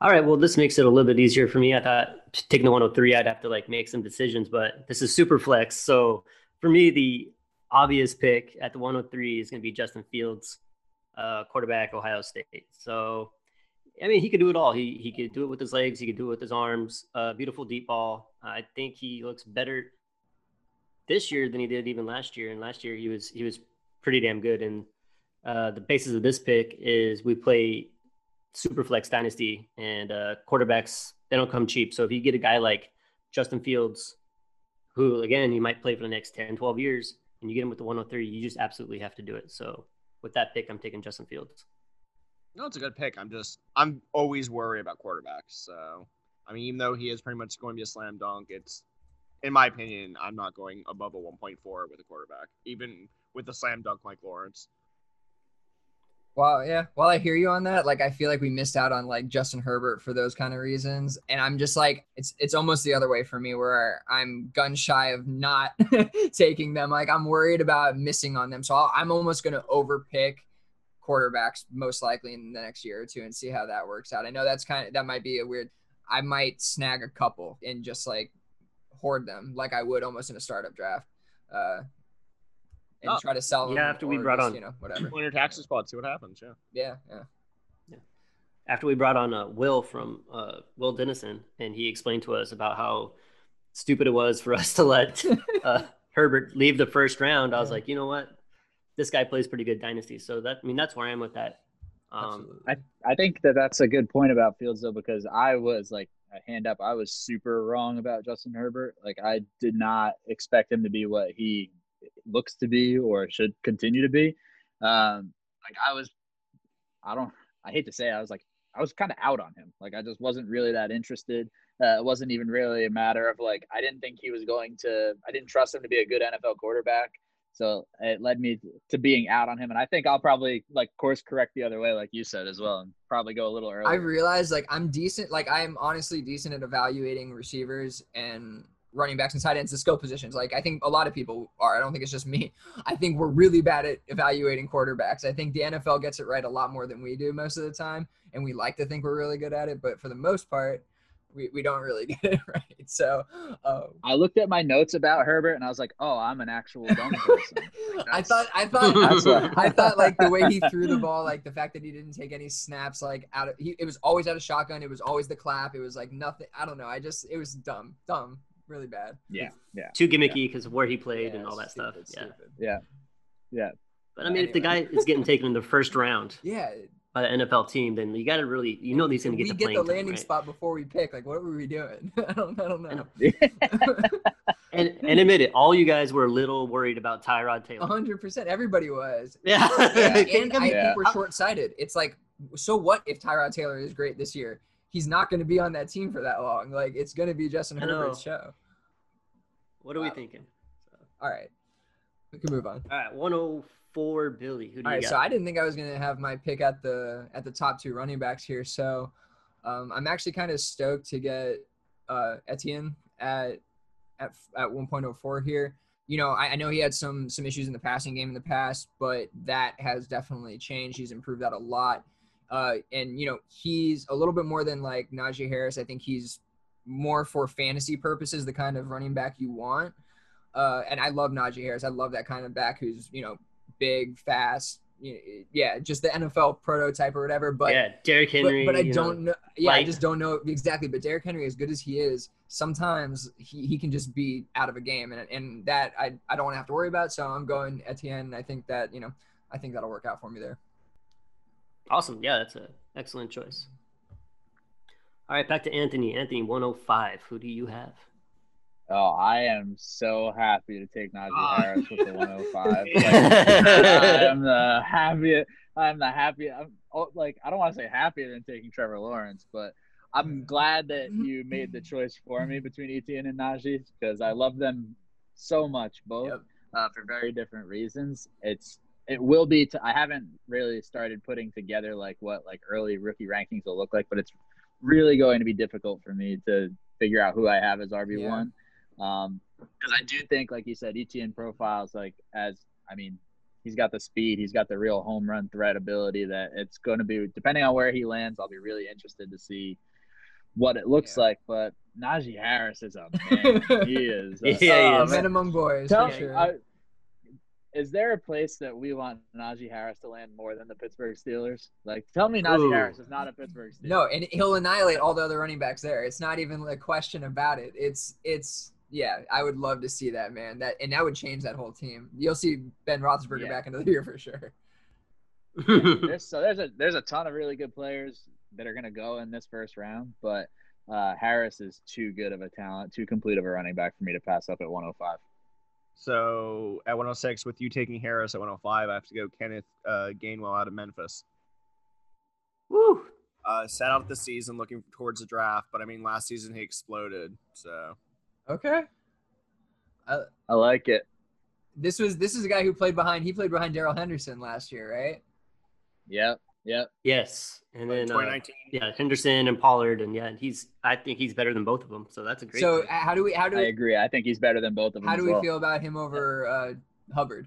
All right, well, this makes it a little bit easier for me. I thought taking the 103, I'd have to like make some decisions, but this is super flex. So for me, the obvious pick at the 103 is going to be Justin Fields, uh, quarterback, Ohio State. So, I mean, he could do it all. He he could do it with his legs. He could do it with his arms. Uh, beautiful deep ball. I think he looks better this year than he did even last year. And last year he was he was pretty damn good. And uh, the basis of this pick is we play Superflex Dynasty, and uh, quarterbacks they don't come cheap. So if you get a guy like Justin Fields, who again you might play for the next 10, 12 years, and you get him with the 103, you just absolutely have to do it. So with that pick, I'm taking Justin Fields. No, it's a good pick. I'm just I'm always worried about quarterbacks. So I mean, even though he is pretty much going to be a slam dunk, it's in my opinion, I'm not going above a 1.4 with a quarterback, even with a slam dunk like Lawrence. Well, yeah. While I hear you on that, like I feel like we missed out on like Justin Herbert for those kind of reasons, and I'm just like it's it's almost the other way for me where I'm gun shy of not taking them. Like I'm worried about missing on them, so I'll, I'm almost gonna overpick quarterbacks most likely in the next year or two and see how that works out. I know that's kind of that might be a weird. I might snag a couple and just like hoard them like I would almost in a startup draft. Uh, and Oh, try to sell them. yeah, after we brought just, on- you know, whatever. On your taxi spot, see what happens. Yeah. Yeah, yeah. after we brought on uh, Will from uh, Will Dennison, and he explained to us about how stupid it was for us to let uh, Herbert leave the first round. I was Yeah. like, you know what, this guy plays pretty good dynasty. So that I mean, that's where I am with that. Um, I, I think that that's a good point about Fields though because I was like a hand up. I was super wrong about Justin Herbert. Like I did not expect him to be what he looks to be or should continue to be. Um like I was I don't I hate to say it, I was like I was kind of out on him. Like I just wasn't really that interested. Uh, it wasn't even really a matter of like I didn't think he was going to I didn't trust him to be a good NFL quarterback so it led me to being out on him, and I think I'll probably like course correct the other way, like you said as well, and probably go a little early. I realized like I'm decent, like I'm honestly decent at evaluating receivers and running backs and tight ends, the skill positions. Like I think a lot of people are. I don't think it's just me. I think we're really bad at evaluating quarterbacks. I think the NFL gets it right a lot more than we do most of the time, and we like to think we're really good at it, but for the most part, we, we don't really get it right. So uh, I looked at my notes about Herbert, and I was like, "Oh, I'm an actual dumb person." I thought I thought I thought like the way he threw the ball, like the fact that he didn't take any snaps, like out of he, it was always out of shotgun. It was always the clap. It was like nothing. I don't know. I just it was dumb, dumb, really bad. yeah, yeah, too gimmicky because of where he played and all that stuff. stupid, Yeah. yeah, yeah. But I mean, if the guy is getting taken in the first round Yeah, by an NFL team, then you got to really, you know, he's going to we get the get playing the time, landing right? spot before we pick. Like, what were we doing? I don't, I don't know. know. And and admit it, all you guys were a little worried about Tyrod Taylor. hundred percent. Everybody was. Yeah. Yeah, and come- I Yeah. think we're short sighted. It's like, so what if Tyrod Taylor is great this year? He's not going to be on that team for that long. Like, it's going to be Justin Herbert's show. What are we thinking? So, All right, we can move on. all right, 104. For Billy. Who do All you right, got? so I didn't think I was gonna have my pick at the at the top two running backs here. So um, I'm actually kind of stoked to get uh, Etienne at at at 1.04 here. You know, I, I know he had some some issues in the passing game in the past, but that has definitely changed. He's improved that a lot. Uh, and you know, he's a little bit more than like Najee Harris. I think he's more for fantasy purposes, the kind of running back you want. Uh, and I love Najee Harris. I love that kind of back who's you know big, fast. Know, yeah, just the NFL prototype or whatever. But yeah, Derrick but, Henry. but I don't know. Yeah, I just don't know exactly. But Derrick Henry, as good as he is, sometimes he, he can just be out of a game, and and that I I don't want to have to worry about. So I'm going Etienne. I think that you know I think that'll work out for me there. Awesome. Yeah, that's an excellent choice. All right, back to Anthony. Anthony, 105. Who do you have? Oh, I am so happy to take Najee Ah. Harris with the 105. Like, I am the happiest. I'm the happiest. I'm oh, like I don't want to say happier than taking Trevor Lawrence, but I'm glad that you made the choice for me between Etienne and Najee because I love them so much both Yep. uh, for very different reasons. It's it will be. To, I haven't really started putting together like what like early rookie rankings will look like, but it's really going to be difficult for me to figure out who I have as RB one. Um, Um, because I do think, like you said, Etienne profiles like as I mean, he's got the speed, he's got the real home run threat ability that it's going to be depending on where he lands. I'll be really interested to see what it looks Yeah. like. But Najee Harris is a man. he is. a- Yeah, he is. man. Men among boys. Tell for me, sure. I, is there a place that we want Najee Harris to land more than the Pittsburgh Steelers? Like, tell me Najee Ooh. Harris is not a Pittsburgh Steelers. No, and he'll annihilate all the other running backs there. It's not even a question about it. It's it's yeah, I would love to see that man. That and that would change that whole team. You'll see Ben Roethlisberger Yeah. back into the year for sure. there's so there's a there's a ton of really good players that are going to go in this first round, but uh, Harris is too good of a talent, too complete of a running back for me to pass up at 105. So at 106, with you taking Harris at 105, I have to go Kenneth uh, Gainwell out of Memphis. Woo. Uh, set out the season looking towards the draft, but I mean, last season he exploded. So Okay. I I like it. This was this is a guy who played behind he played behind Darrell Henderson last year, right? Yep, yep. Yes. And then, uh, 2019. yeah, Henderson and Pollard. And yeah, he's, I think he's better than both of them. So that's a great. So pick. uh, how do we how do I agree. I think he's better than both of them. how do we well. feel about him over uh, Hubbard?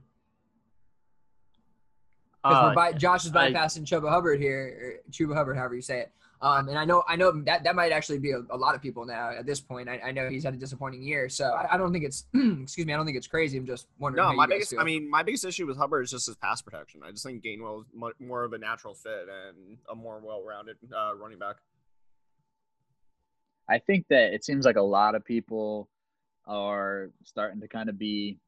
Because Uh, we're by, Josh is I- bypassing Chuba Hubbard here, or Chuba Hubbard, however you say it. Um, and I know, I know that that might actually be a, a lot of people now at this point. I, I know he's had a disappointing year, so I, I don't think it's, excuse me, I don't think it's crazy. I'm just wondering. No, my biggest. I mean, my biggest issue with Hubbard is just his pass protection. I just think Gainwell is mu- more of a natural fit and a more well-rounded uh, running back. I think that it seems like a lot of people are starting to kind of be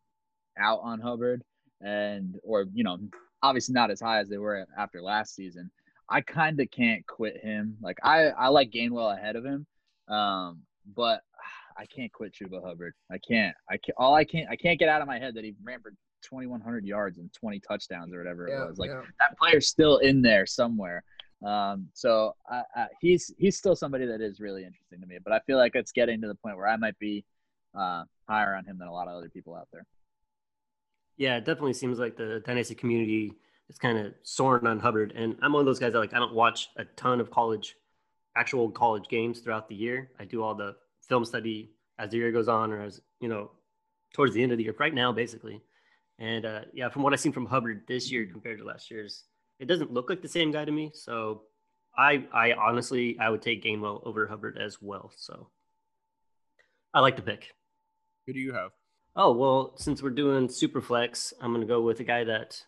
out on Hubbard and or you know obviously not as high as they were after last season. I kind of can't quit him. Like I I like Gainwell ahead of him. Um but I can't quit Chuba Hubbard. I can't. I can't all I can't I can't get out of my head that he ran for 2100 yards and 20 touchdowns or whatever yeah, it was. Like yeah. that player's still in there somewhere. Um, so I, I, he's he's still somebody that is really interesting to me. But I feel like it's getting to the point where I might be uh, higher on him than a lot of other people out there. Yeah, it definitely seems like the dynasty community is kind of soaring on Hubbard. And I'm one of those guys that like I don't watch a ton of college, actual college games throughout the year. I do all the film study as the year goes on, or as you know, towards the end of the year. Right now, basically. And uh, yeah, from what I've seen from Hubbard this year compared to last year's, it doesn't look like the same guy to me. So I, I honestly, I would take Gainwell over Hubbard as well. So I like the pick. Who do you have? Oh, well, since we're doing Superflex, I'm going to go with a guy that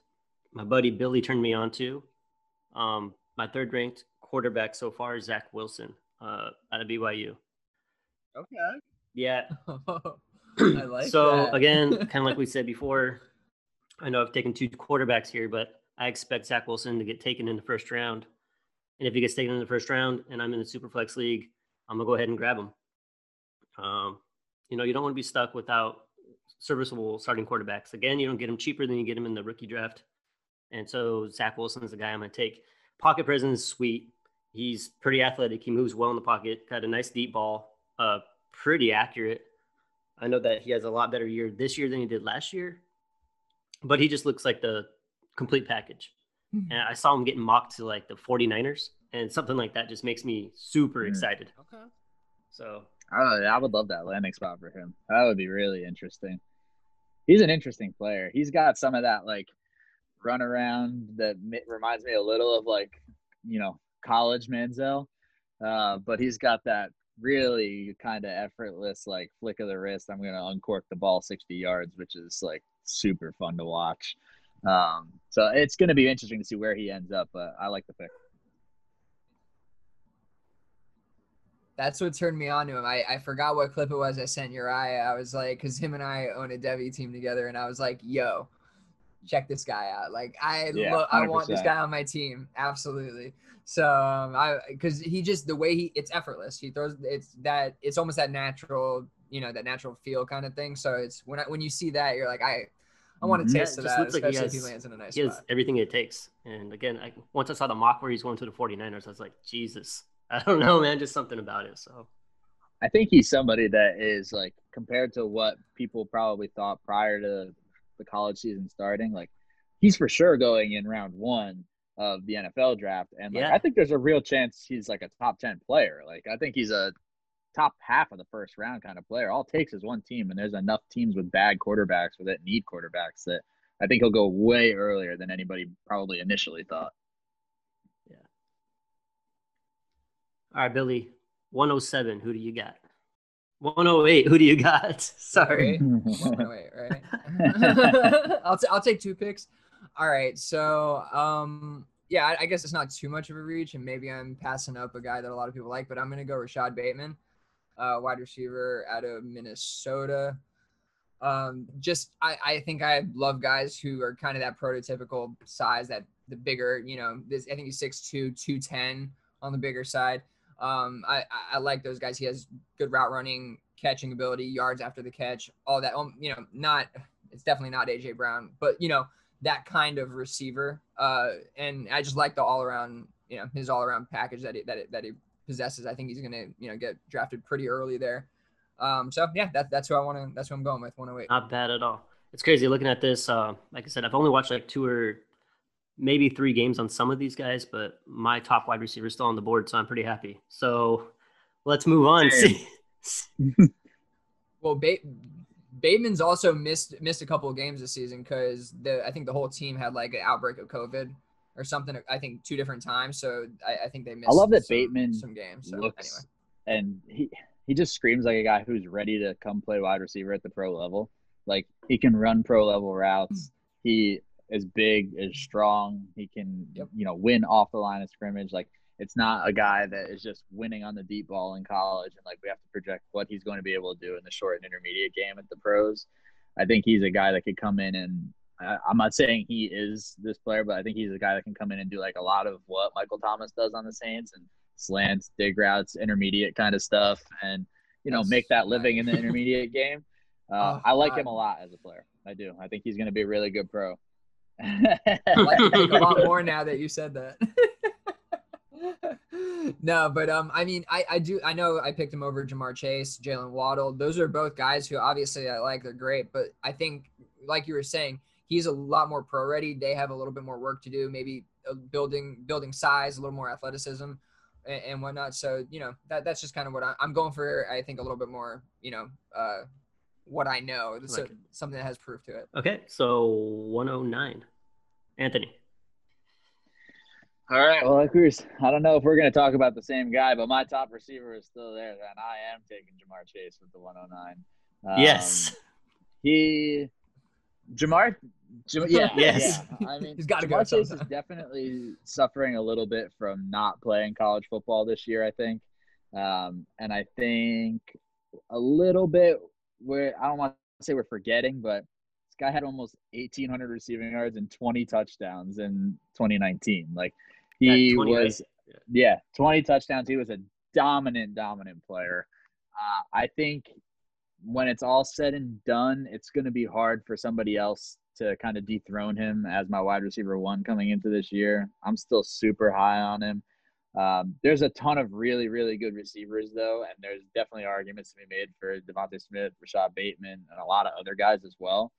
my buddy Billy turned me on to. Um, my third ranked quarterback so far is Zach Wilson uh, out of BYU. Okay. Yeah. I like that. so, that. again, kind of like we said before, I know I've taken two quarterbacks here, but I expect Zach Wilson to get taken in the first round. And if he gets taken in the first round and I'm in the Superflex league, I'm going to go ahead and grab him. Um, you know, you don't want to be stuck without serviceable starting quarterbacks. Again, you don't get them cheaper than you get them in the rookie draft. And so Zach Wilson is the guy I'm going to take. Pocket presence is sweet. He's pretty athletic. He moves well in the pocket. Got a nice deep ball. Uh, pretty accurate. I know that he has a lot better year this year than he did last year, but he just looks like the complete package. Hmm. And I saw him getting mocked to like the 49ers, and something like that just makes me super Mm. excited. Okay. So I, I would love that landing spot for him. That would be really interesting. He's an interesting player. He's got some of that like run around that mi- reminds me a little of like you know college Manziel, uh, but he's got that really kind of effortless like flick of the wrist. I'm gonna uncork the ball 60 yards, which is like super fun to watch. Um, so it's gonna be interesting to see where he ends up. But I like the pick. That's what turned me on to him. I, I forgot what clip it was I sent Uriah. I was like, because him and I own a Devy team together, and I was like, yo, check this guy out. Like, I Yeah, lo- I want this guy on my team. Absolutely. So um, I because he just the way he it's effortless. He throws it's that it's almost that natural you know that natural feel kind of thing. So it's when I, when you see that you're like I I want to Yeah, taste it of just that, looks like he especially if he lands in a nice he has spot. everything it takes. And again, I, once I saw the mock where he's going to the 49ers, I was like, Jesus, I don't know, man, just something about it. So I think he's somebody that is like compared to what people probably thought prior to the college season starting. Like he's for sure going in round one of the NFL draft, and like Yeah. I think there's a real chance he's like a top ten player. Like I think he's a top half of the first round kind of player. All it takes is one team, and there's enough teams with bad quarterbacks or that need quarterbacks that I think he'll go way earlier than anybody probably initially thought. Yeah. All right, Billy, 107. Who do you got? 108. Who do you got? Sorry. Wait, wait, right? I'll, t- I'll take two picks. All right. So, um, yeah, I, I guess it's not too much of a reach, and maybe I'm passing up a guy that a lot of people like, but I'm going to go Rashod Bateman, uh, wide receiver out of Minnesota. Um, just, I, I think I love guys who are kind of that prototypical size, that the bigger, you know, this, I think he's 6'2, 210 on the bigger side. Um, I, I, like those guys. He has good route running, catching ability, yards after the catch, all that. Um, you know, not it's definitely not AJ Brown, but you know that kind of receiver. Uh, and I just like the all around, you know, his all around package that he, that he, that he possesses. I think he's gonna you know get drafted pretty early there. Um, so yeah, that, that's who I want to. That's who I'm going with. 108. Not bad at all. It's crazy looking at this. Uh, like I said, I've only watched like two or maybe three games on some of these guys, but my top wide receiver is still on the board, so I'm pretty happy. So let's move on. Same. Well, ba- Bateman's also missed missed a couple of games this season because the I think the whole team had like an outbreak of COVID or something. I think two different times. So I, I think they missed. I love that some- Bateman some games. So looks anyway. and he he just screams like a guy who's ready to come play wide receiver at the pro level. Like he can run pro level routes. He is big, is strong. He can Yep. you know win off the line of scrimmage. Like it's not a guy that is just winning on the deep ball in college and like we have to project what he's going to be able to do in the short and intermediate game at the pros. I think he's a guy that could come in and I, I'm not saying he is this player, but I think he's a guy that can come in and do like a lot of what Michael Thomas does on the Saints and slants, dig routes, intermediate kind of stuff, and you know That's make that living in the intermediate game. Uh, Oh, I like God. him a lot as a player. I do. I think he's going to be a really good pro. I like a lot more now that you said that. no, but um, I mean, I I do I know I picked him over Ja'Marr Chase, Jalen Waddle. Those are both guys who obviously I like. They're great, but I think, like you were saying, he's a lot more pro ready. They have a little bit more work to do, maybe uh, building building size, a little more athleticism, and, and whatnot. So you know that that's just kind of what I, I'm going for. I think a little bit more, you know, uh, what I know, so Like- something that has proof to it. okay, so 109. Anthony. All right. Well, like we I don't know if we're going to talk about the same guy, but my top receiver is still there, and I am taking Ja'Marr Chase with the 109. Um, yes. He, Ja'Marr, Jam, yeah, Yes. yeah. I mean, He's gotta go Ja'Marr Chase is definitely suffering a little bit from not playing college football this year. I think, um, and I think a little bit where I don't want to say we're forgetting, but this guy had almost 1,800 receiving yards and 20 touchdowns in 2019. Like he Yeah, was, yeah, 20 touchdowns. He was a dominant, dominant player. Uh, I think when it's all said and done, it's going to be hard for somebody else to kind of dethrone him as my wide receiver one coming into this year. I'm still super high on him. Um, there's a ton of really, really good receivers, though, and there's definitely arguments to be made for DeVonta Smith, Rashod Bateman, and a lot of other guys as well.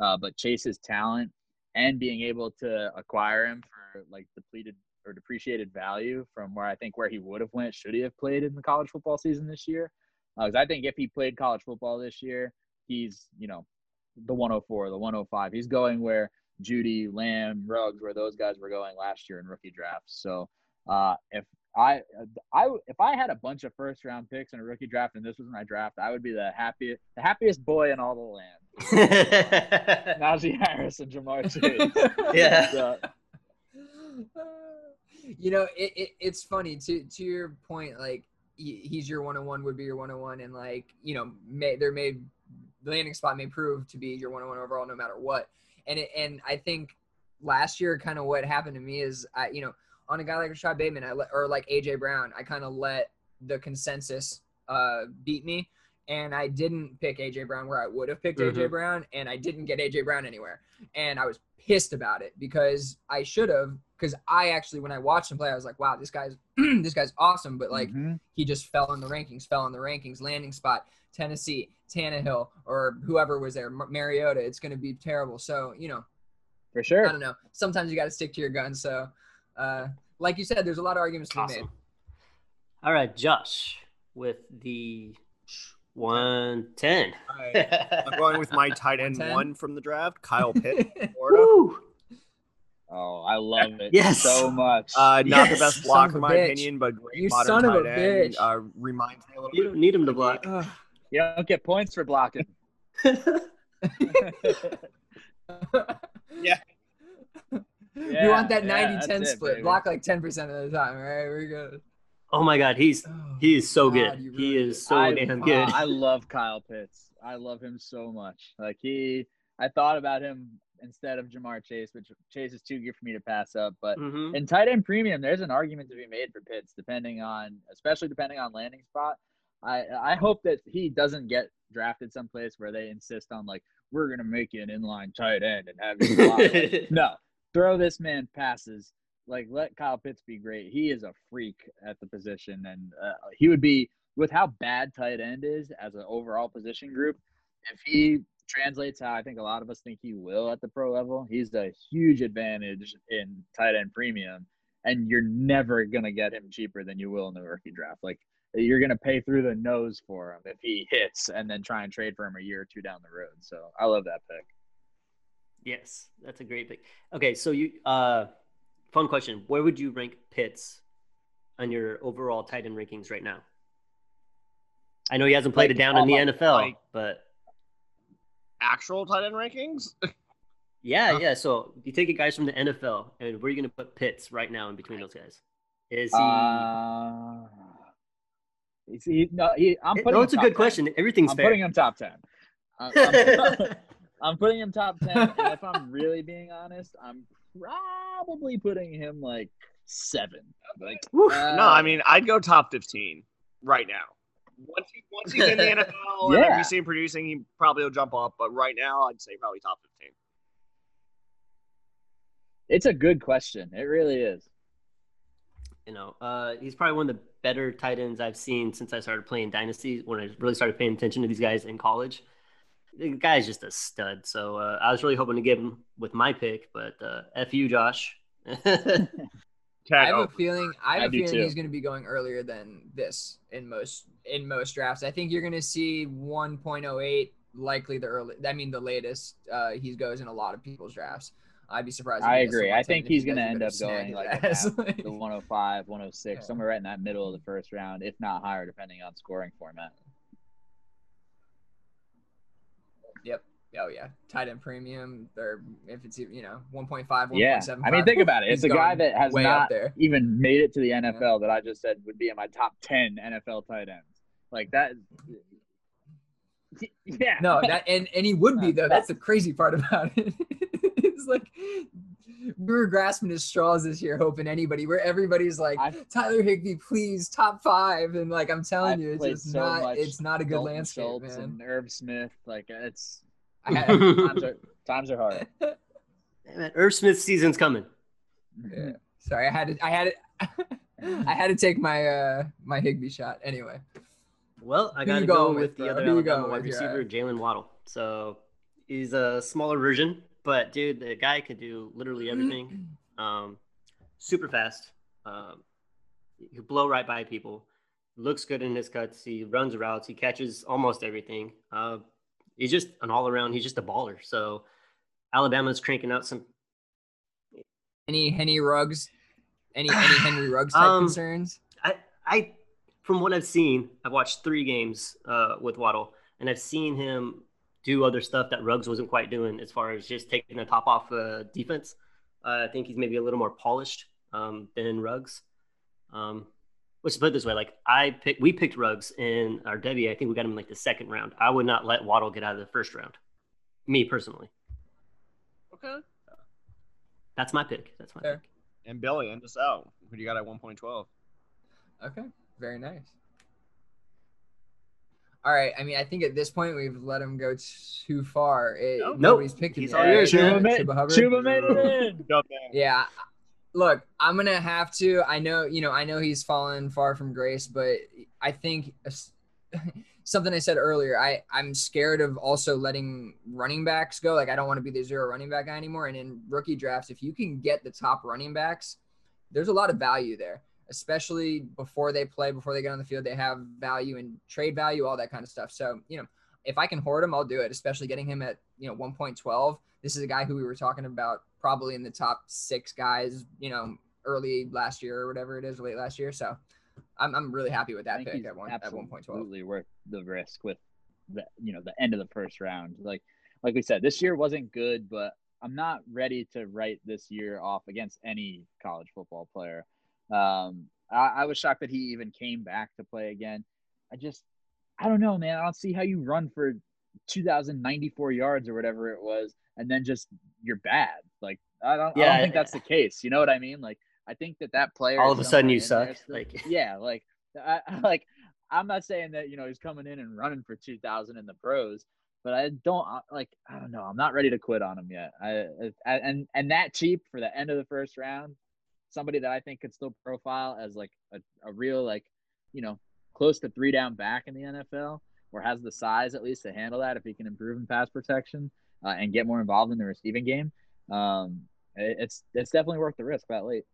Uh, but Chase's talent and being able to acquire him for like depleted or depreciated value from where I think where he would have went should he have played in the college football season this year. Because I think if he played college football this year, he's you know the 104, the 105. He's going where Jeudy, Lamb, Ruggs, where those guys were going last year in rookie drafts. So uh, if I, I, if I had a bunch of first round picks in a rookie draft and this was my draft, I would be the happiest, the happiest boy in all the land. Najee Harris and Ja'Marr Chase. yeah. So, you know, it, it, it's funny to to your point. Like he, he's your one on one would be your one on one, and like you know, may there may the landing spot may prove to be your one on one overall no matter what. And it, and I think last year, kind of what happened to me is I you know on a guy like Rashod Bateman, I let, or like AJ Brown, I kind of let the consensus uh, beat me. And I didn't pick AJ Brown where I would have picked Mhm. AJ Brown, and I didn't get AJ Brown anywhere. And I was pissed about it because I should have. Because I actually, when I watched him play, I was like, "Wow, this guy's this guy's awesome." But like, mhm. he just fell in the rankings, fell in the rankings, landing spot, Tennessee, Tannehill, or whoever was there, Mar- Mariota. It's going to be terrible. So you know, for sure. I don't know. Sometimes you got to stick to your guns. So, uh, like you said, there's a lot of arguments to be made. All right, Josh, with the 110. All right. I'm going with my tight end 110? one from the draft, Kyle Pitt, Florida. Woo! Oh, I love it Yes. so much. Uh, not Yes. the best block in my bitch. opinion, but great You modern son of a tight end. Uh, reminds me a little You bit. don't need him to block. Ugh. you don't get points for blocking. Yeah. You want that Yeah, 90 10 that's it, split. baby. Block like 10% of the time, right? We're good. oh my God, he's Oh, he is so God, good. you He is it. so I, damn uh, good. I love Kyle Pitts. I love him so much. Like he, I thought about him instead of Ja'Marr Chase, which Chase is too good for me to pass up. But Mhm. in tight end premium, there's an argument to be made for Pitts, depending on, especially depending on landing spot. I I hope that he doesn't get drafted someplace where they insist on like we're gonna make you an inline tight end and have you block. Like, no, throw this man passes. Like let Kyle Pitts be great. He is a freak at the position, and uh, he would be with how bad tight end is as an overall position group. If he translates how I think a lot of us think he will at the pro level, he's a huge advantage in tight end premium, and you're never gonna get him cheaper than you will in the rookie draft. Like you're gonna pay through the nose for him if he hits, and then try and trade for him a year or two down the road. So I love that pick. Yes, that's a great pick. Okay, so you uh fun question. Where would you rank Pitts on your overall tight end rankings right now? I know he hasn't played Like, it down in the NFL, like- but Actual tight end rankings? yeah, yeah. So you take it guys from the NFL, and where are you gonna put Pitts right now in between those guys? Is he? Uh, is he, no, he, I'm putting no, it's a good 10. question. Everything's I'm fair. putting him top ten. I'm, I'm, I'm putting him top ten, and if I'm really being honest, I'm probably putting him like seven. Like, Woof. uh, no, I mean I'd go top 15 right now. Once, he, once he's in the NFL and Yeah. we see him producing, he probably will jump up. But right now, I'd say probably top 15. it's a good question. It really is. You know, uh, he's probably one of the better tight ends I've seen since I started playing Dynasty. When I really started paying attention to these guys in college, the guy's just a stud. So uh, I was really hoping to get him with my pick, but uh, f you, Josh. I have a feeling. I have I a feeling too. he's going to be going earlier than this in most in most drafts. I think you're going to see 1.08, likely the early. I mean, the latest uh, he goes in a lot of people's drafts. I'd be surprised. I he gets to agree. I think he's going to end up going like ass. about the 105, 106, Yeah. somewhere right in that middle of the first round, if not higher, depending on scoring format. Oh yeah, tight end premium. Or if it's you know 1.5, 1.75. Yeah, I mean, think about it. It's a guy that has not there. even made it to the NFL that I just said would be in my top 10 NFL tight ends. Like that. Yeah. No, that and and he would be though. That's the crazy part about it. it's like we were grasping at straws this year, hoping anybody, where everybody's like I've- Tyler Higbee, please top five, and like I'm telling I've you, it's just so not. It's not a good Dalton landscape, Schultz man. and Irv Smith. Like it's I had- times are times are hard. Man, Irv Smith's season's coming. yeah. Sorry, I had to. I had it. I had to take my uh my Higbee shot anyway. Well, I Who got to you go with with, the other Who you Alabama going wide receiver, Jalen Waddle. So he's a smaller version but dude, the guy could do literally everything. Um, super fast. Um, he could blow right by people. Looks good in his cuts. He runs routes. He catches almost everything. Uh, he's just an all around. He's just a baller. So Alabama's cranking out some. Any Henry Ruggs? Any any Henry Ruggs type Um, concerns? I, I, from what I've seen, I've watched three games uh, with Waddle, and I've seen him do other stuff that Ruggs wasn't quite doing, as far as just taking the top off uh, defense. Uh, I think he's maybe a little more polished um, than Ruggs. Um, let's put it this way: like I picked, we picked Ruggs in our W. I think we got him in like the second round. I would not let Waddle get out of the first round. Me personally, Okay. that's my pick. That's my Fair. pick. And Billy, end us out. Who do you got at 1.12? Okay, very nice. All right. I mean, I think at this point we've let him go too far. It, Nope. Nobody's picked him He's yet, all right? yours. Chuba made, Chuba Hubbard? Chuba made it in. Yeah. Look, I'm gonna have to. I know, you know, I know he's fallen far from grace, but I think something I said earlier. I I'm scared of also letting running backs go. Like I don't want to be the zero running back guy anymore. And in rookie drafts, if you can get the top running backs, there's a lot of value there. Especially before they play, before they get on the field, they have value and trade value, all that kind of stuff. So you know, if I can hoard him, I'll do it. Especially getting him at you know 1.12. This is a guy who we were talking about probably in the top six guys, you know, early last year or whatever it is, late last year. So I'm, I'm really happy with that pick at one at 1.12. absolutely worth the risk with the you know the end of the first round. Like like we said, this year wasn't good, but I'm not ready to write this year off against any college football player. Um, I, I was shocked that he even came back to play again. I just I don't know, man. I don't see how you run for 2,094 yards or whatever it was, and then just you're bad. Like I don't, I Yeah, don't think that's the case. You know what I mean? Like I think that that player All of a sudden you suck, still. like- yeah, like I, I- like I'm not saying that you know he's coming in and running for 2,000 in the pros, but I don't like I don't know. I'm not ready to quit on him yet. I, I and and that cheap for the end of the first round, somebody that I think could still profile as like a, a real like you know close to three down back in the NFL or has the size at least to handle that if he can improve in pass protection uh, and get more involved in the receiving game. Um, it- it's it's definitely worth the risk that late.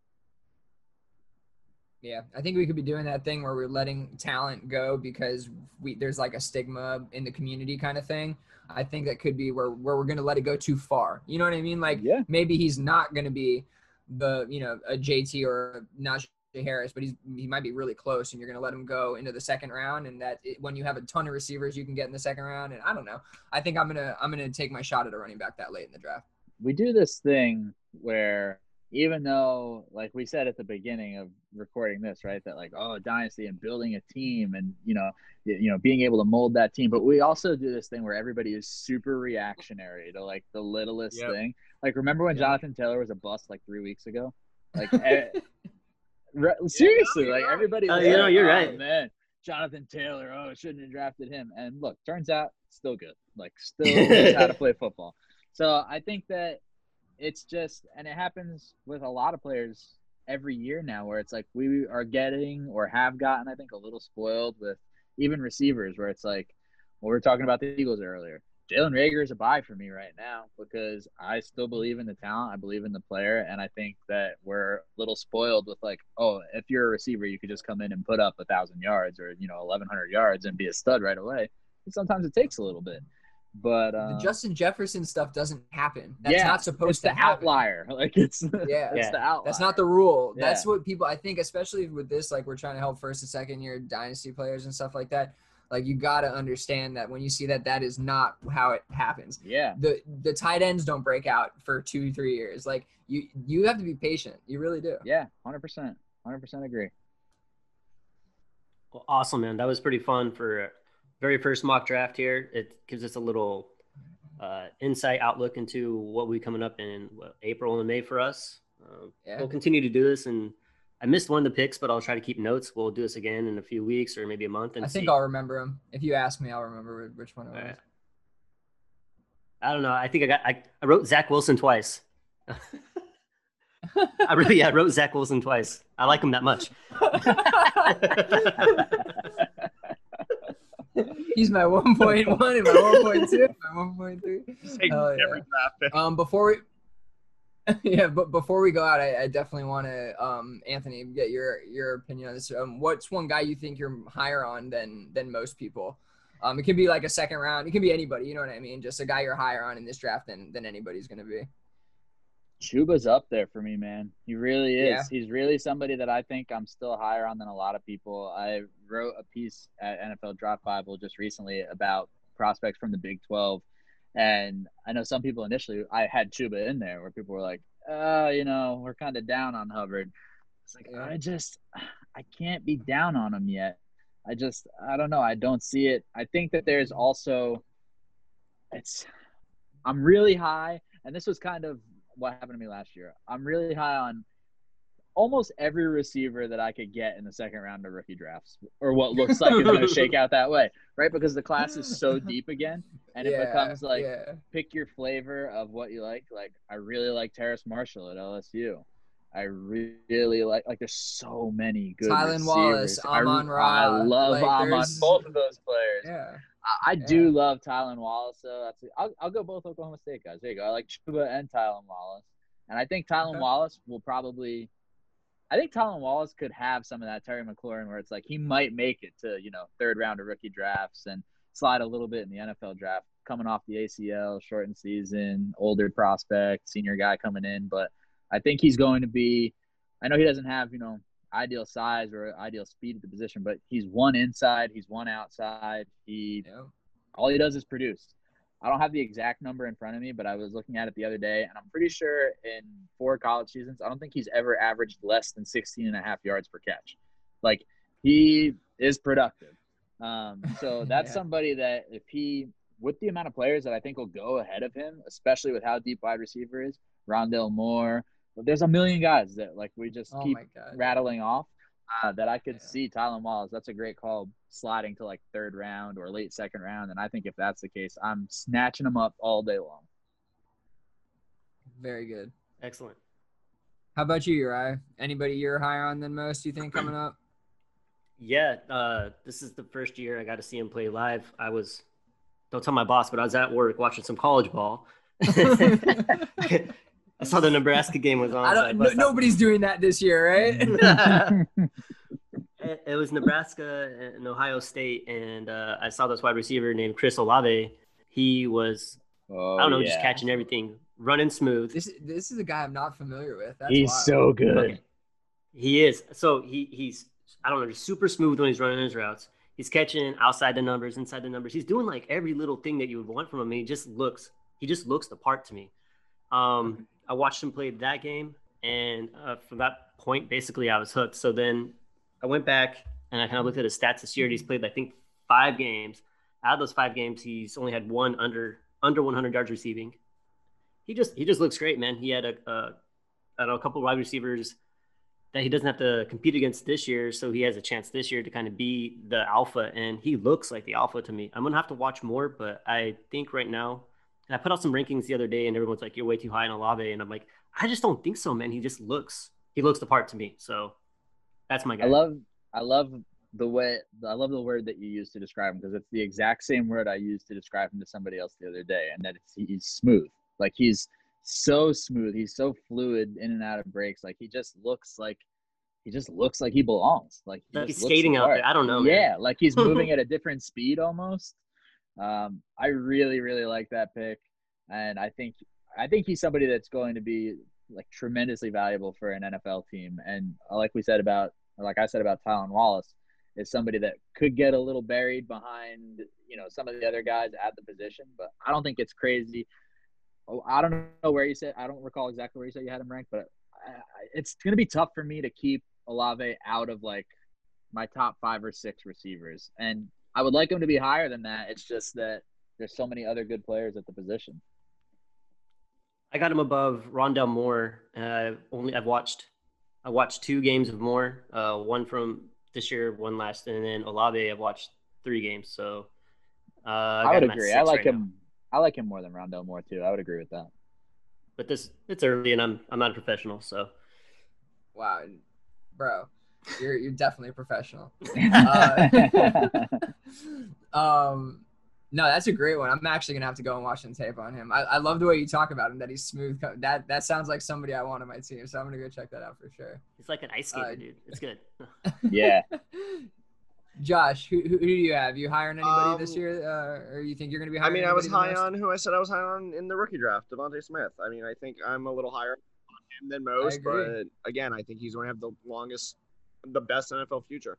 Yeah, I think we could be doing that thing where we're letting talent go because we there's like a stigma in the community kind of thing. I think that could be where where we're gonna let it go too far. You know what I mean? Like Yeah. maybe he's not gonna be the you know a JT or a Najee Harris, but he's he might be really close, and you're gonna let him go into the second round. And that it, when you have a ton of receivers you can get in the second round, and I don't know. I think I'm gonna I'm gonna take my shot at a running back that late in the draft. we do this thing where even though like we said at the beginning of recording this right that like oh dynasty and building a team and you know you know being able to mold that team but we also do this thing where everybody is super reactionary to like the littlest Yep. thing like remember when Yeah. jonathan taylor was a bust like three weeks ago like eh, re- seriously you're like right. everybody Uh, you know, you're "Oh, right." man jonathan taylor oh shouldn't have drafted him and look turns out still good like still knows how to play football so I think that it's just, and it happens with a lot of players every year now, where it's like we are getting or have gotten, I think, a little spoiled with even receivers, where it's like, well, we were talking about the Eagles earlier. Jalen Reagor is a buy for me right now because I still believe in the talent. I believe in the player. And I think that we're a little spoiled with like, oh, if you're a receiver, you could just come in and put up a thousand yards or, you know, 1100 yards and be a stud right away. And sometimes it takes a little bit, but, the uh, Justin Jefferson stuff doesn't happen. That's yeah, not supposed it's to the happen. outlier. Like it's, Yeah. it's Yeah. the outlier. That's not the rule. That's what people I think, especially with this, like we're trying to help first and second year dynasty players and stuff like that. Like you gotta understand that when you see that, that is not how it happens. Yeah. The the tight ends don't break out for two three years. Like you you have to be patient. You really do. Yeah. 100%. 100% agree. Well, awesome, man. That was pretty fun for very first mock draft here. It gives us a little uh, insight outlook into what we coming up in what, April and May for us. Uh, Yeah. We'll continue to do this, and I missed one of the picks, but I'll try to keep notes. We'll do this again in a few weeks or maybe a month. And I think see. I'll remember them. If you ask me, I'll remember which one it was. Alright. I don't know. I think I got. I, I wrote Zach Wilson twice. I really, yeah, I wrote Zach Wilson twice. I like him that much. He's my 1.1 and my 1.2, my 1.3. Just take Hell every draft. Um, before we, yeah, but before we go out, I, I definitely want to, um, Anthony, get your your opinion on this. Um, what's one guy you think you're higher on than than most people? Um, it can be like a second round. It can be anybody. You know what I mean? Just a guy you're higher on in this draft than than anybody's gonna be. Chuba's up there for me, man. He really is. Yeah. He's really somebody that I think I'm still higher on than a lot of people. I wrote a piece at NFL Draft Bible just recently about prospects from the Big 12. And I know some people initially, I had Chuba in there where people were like, oh, you know, we're kind of down on Hubbard. It's like. I just, I can't be down on him yet. I just, I don't know. I don't see it. I think that there's mm-hmm. also, it's, I'm really high. And this was kind of what happened to me last year. I'm really high on almost every receiver that I could get in the second round of rookie drafts, or what looks like it's going to shake out that way, right? Because the class is so deep again, and it Yeah, becomes like yeah. pick your flavor of what you like. Like I really like Terrace Marshall at LSU. I really like like there's so many good Tylan receivers. Wallace, I, Amon I Ra, love like, Amon, both of those players. Yeah. I, I do love Tylan Wallace. So that's I'll, I'll go both Oklahoma State guys. There you go. I like Chuba and Tylan Wallace, and I think Tylan Okay. Wallace will probably. I think Tylan Wallace could have some of that Terry McLaurin where it's like he might make it to you know third round of rookie drafts and slide a little bit in the NFL draft, coming off the ACL, shortened season, older prospect, senior guy coming in, but I think he's going to be. I know he doesn't have you know ideal size or ideal speed at the position, but he's one inside, he's one outside. He Yeah. all he does is produce. I don't have the exact number in front of me, but I was looking at it the other day, and I'm pretty sure in four college seasons, I don't think he's ever averaged less than 16 and a half yards per catch. Like, he is productive. Um, so that's Yeah. somebody that if he, with the amount of players that I think will go ahead of him, especially with how deep wide receiver is, Rondale Moore, there's a million guys that like we just Oh keep rattling off uh, that I could Yeah. see Tylan Wallace. That's a great call, sliding to like third round or late second round. And I think if that's the case, I'm snatching them up all day long. Very good. Excellent. How about you, Uriah? Anybody you're higher on than most? You think coming up? Yeah, uh, this is the first year I got to see him play live. I was, don't tell my boss, but I was at work watching some college ball. I saw the Nebraska game was on. I so don't. No, bust out- nobody's doing that this year, right? it, it was Nebraska and Ohio State, and uh, I saw this wide receiver named Chris Olave. He was, Oh, I don't know, just catching everything, running smooth. this this is a guy I'm not familiar with. That's He's wild. so good. Okay. He is. So he he's I don't know, just super smooth when he's running his routes. He's catching outside the numbers, inside the numbers. He's doing like every little thing that you would want from him. And he just looks he just looks the part to me. Um, I watched him play that game, and uh, from that point, basically, I was hooked. So then I went back and I kind of looked at his stats this year. He's played, I think, five games. Out of those five games, he's only had one under under 100 yards receiving. He just he just looks great, man. He had a, a I don't know, a couple wide receivers that he doesn't have to compete against this year, so he has a chance this year to kind of be the alpha, and he looks like the alpha to me. I'm gonna have to watch more, but I think right now, and I put out some rankings the other day, and everyone's like, "You're way too high in Olave," and I'm like, I just don't think so, man. He just looks he looks the part to me. So that's my guy. I love I love the way I love the word that you use to describe him because it's the exact same word I used to describe him to somebody else the other day, and that it's, he's smooth. Like he's so smooth. He's so fluid in and out of breaks. Like he just looks like he just looks like he belongs. Like, he Like he's skating out there. I don't know, man. Yeah, like he's moving at a different speed almost. Um, I really really like that pick, and I think I think he's somebody that's going to be like tremendously valuable for an NFL team. And uh, like we said about, like I said about Tylan Wallace, is somebody that could get a little buried behind, you know, some of the other guys at the position. But I don't think it's crazy. Oh, I don't know where you said. I don't recall exactly where you said you had him ranked, but I, I- it's going to be tough for me to keep Olave out of like my top five or six receivers. And I would like him to be higher than that. It's just that there's so many other good players at the position. I got him above Rondale Moore. Uh, only I've watched I watched two games of Moore. Uh, one from this year, one last, and then Olave. I've watched three games. So uh, I, I, would agree. I like right now. him. I like him more than Rondale Moore too. I would agree with that. But this it's early, and I'm I'm not a professional, so Wow, bro, you're you're definitely a professional. Uh, um, no, that's a great one. I'm actually gonna have to go and watch some tape on him. I, I love the way you talk about him. That he's smooth. co- That that sounds like somebody I want on my team. So I'm gonna go check that out for sure. It's like an ice skater, Uh, dude. It's good. Yeah. Josh, who, who, who do you have? You hiring anybody this Um, year, uh, or you think you're gonna be I mean, I was high most? on who I said I was high on in the rookie draft, DeVonta Smith. I mean, I think I'm a little higher on him than most, but again, I think he's going to have the longest, the best NFL future.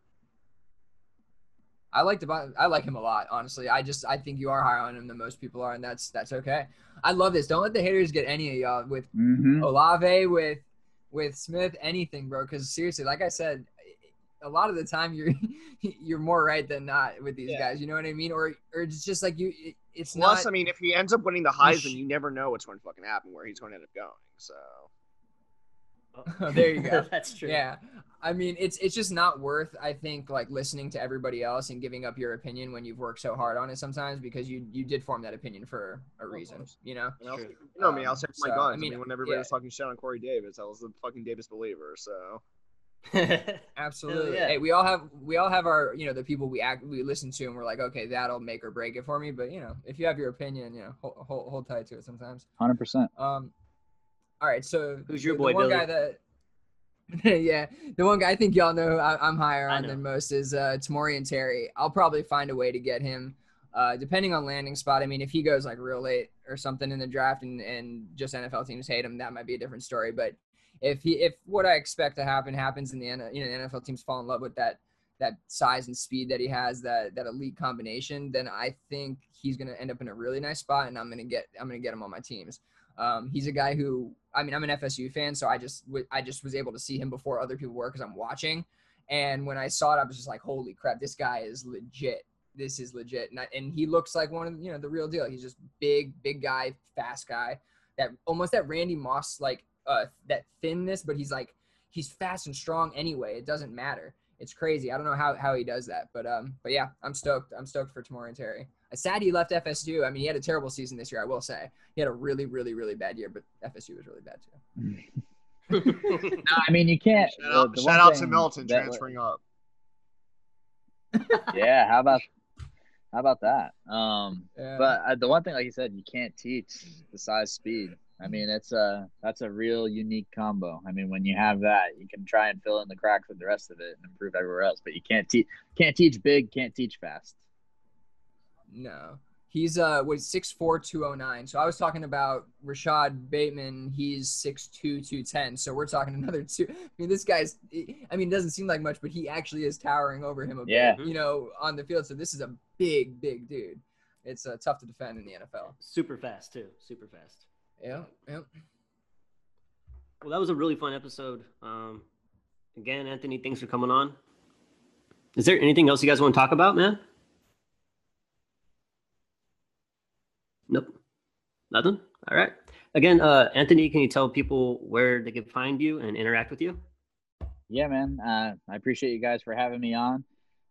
I like Devon, I like him a lot, honestly. I just I think you are higher on him than most people are, and that's that's okay. I love this. Don't let the haters get any of y'all with hmm Olave, with with Smith, anything, bro. Because seriously, like I said, a lot of the time you're you're more right than not with these Yeah. guys. You know what I mean? Or or it's just like you. It, it's Plus, not. I mean, if he ends up winning the sh- Heisman, you never know what's going to fucking happen, where he's going to end up going. So, Oh, there you go. That's true. Yeah. I mean, it's it's just not worth. I think like listening to everybody else and giving up your opinion when you've worked so hard on it sometimes because you you did form that opinion for a reason. You know. and I'll, True. you know me, I'll Um, stick to my so, guns. I I mean, mean, when everybody yeah. was talking shit on Corey Davis, I was the fucking Davis believer. So, Absolutely. yeah. Hey, we all have we all have our you know the people we act we listen to and we're like okay that'll make or break it for me. But you know if you have your opinion, you know hold hold, hold tight to it sometimes. Hundred percent. Um, all right. So Who's your the- boy, the one Billy? guy that. yeah, the one guy I think y'all know I, I'm higher on than most is uh, Tamorion Terry. I'll probably find a way to get him, uh, depending on landing spot. I mean, if he goes like real late or something in the draft and, and just NFL teams hate him, that might be a different story. But if he if what I expect to happen happens in the you know the NFL teams fall in love with that that size and speed that he has that that elite combination, then I think he's gonna end up in a really nice spot, and I'm gonna get I'm gonna get him on my teams. Um, he's a guy who I mean I'm an FSU fan, so I just w- I just was able to see him before other people were because I'm watching. And when I saw it, I was just like, holy crap, this guy is legit. This is legit, and, I, and he looks like one of you know the real deal. He's just big, big guy, fast guy. That almost that Randy Moss like uh that thinness, but he's like he's fast and strong anyway. It doesn't matter. It's crazy. I don't know how, how he does that, but um, but yeah, I'm stoked. I'm stoked for Tamorion Terry. I'm sad he left FSU. I mean, he had a terrible season this year. I will say he had a really, really, really bad year, but FSU was really bad too. I mean, you can't. shout out, the shout out to thing Milton that- transferring up. Yeah. How about how about that? Um, Yeah. but uh, the one thing, like you said, you can't teach the size speed. I mean, it's a that's a real unique combo. I mean, when you have that, you can try and fill in the cracks with the rest of it and improve everywhere else. But you can't teach can't teach big, can't teach fast. No. He's uh was six four two oh nine. So I was talking about Rashod Bateman. He's six two two ten. So we're talking another two. I mean, this guy's. I mean, it doesn't seem like much, but he actually is towering over him a Yeah. bit. You know, on the field. So this is a big, big dude. It's uh, tough to defend in the NFL. Super fast too. Super fast. Yeah. Yeah. Well, that was a really fun episode. Um, again, Anthony, thanks for coming on. Is there anything else you guys want to talk about, man? Nope. Nothing. All right. Again, uh, Anthony, can you tell people where they can find you and interact with you? Yeah, man. Uh, I appreciate you guys for having me on.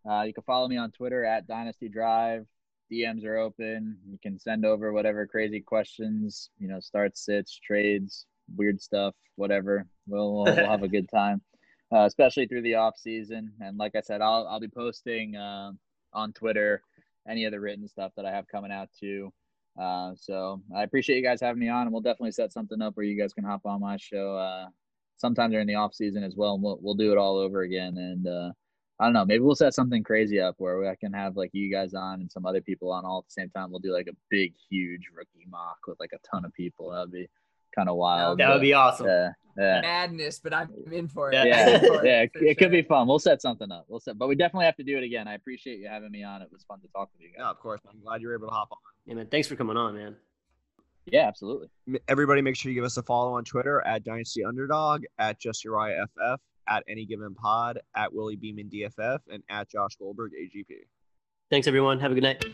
Uh, you can follow me on Twitter at Dynasty Drive. DMs are open. You can send over whatever crazy questions, you know, start sits, trades, weird stuff, whatever. We'll we'll, have a good time, uh, especially through the off season. And like I said, I'll I'll be posting uh, on Twitter any of the written stuff that I have coming out too. Uh, so I appreciate you guys having me on, and we'll definitely set something up where you guys can hop on my show uh, sometime during the off season as well. And we'll we'll do it all over again. And uh, I don't know, maybe we'll set something crazy up where I can have like you guys on and some other people on all at the same time. We'll do like a big, huge rookie mock with like a ton of people. That'd be kind of wild. That would but, be awesome. Yeah, yeah. Madness, but I'm in for it. Yeah. Yeah, for yeah, it, for it could be fun. We'll set something up. We'll set, but we definitely have to do it again. I appreciate you having me on. It was fun to talk with you Yeah, of course. I'm glad you were able to hop on. Yeah, man. Thanks for coming on, man. Yeah, absolutely. Everybody, make sure you give us a follow on Twitter at Dynasty Underdog, at Just Uriah FF, at Any Given Pod, at Willie Beeman DFF, and at Josh Goldberg AGP. Thanks, everyone. Have a good night.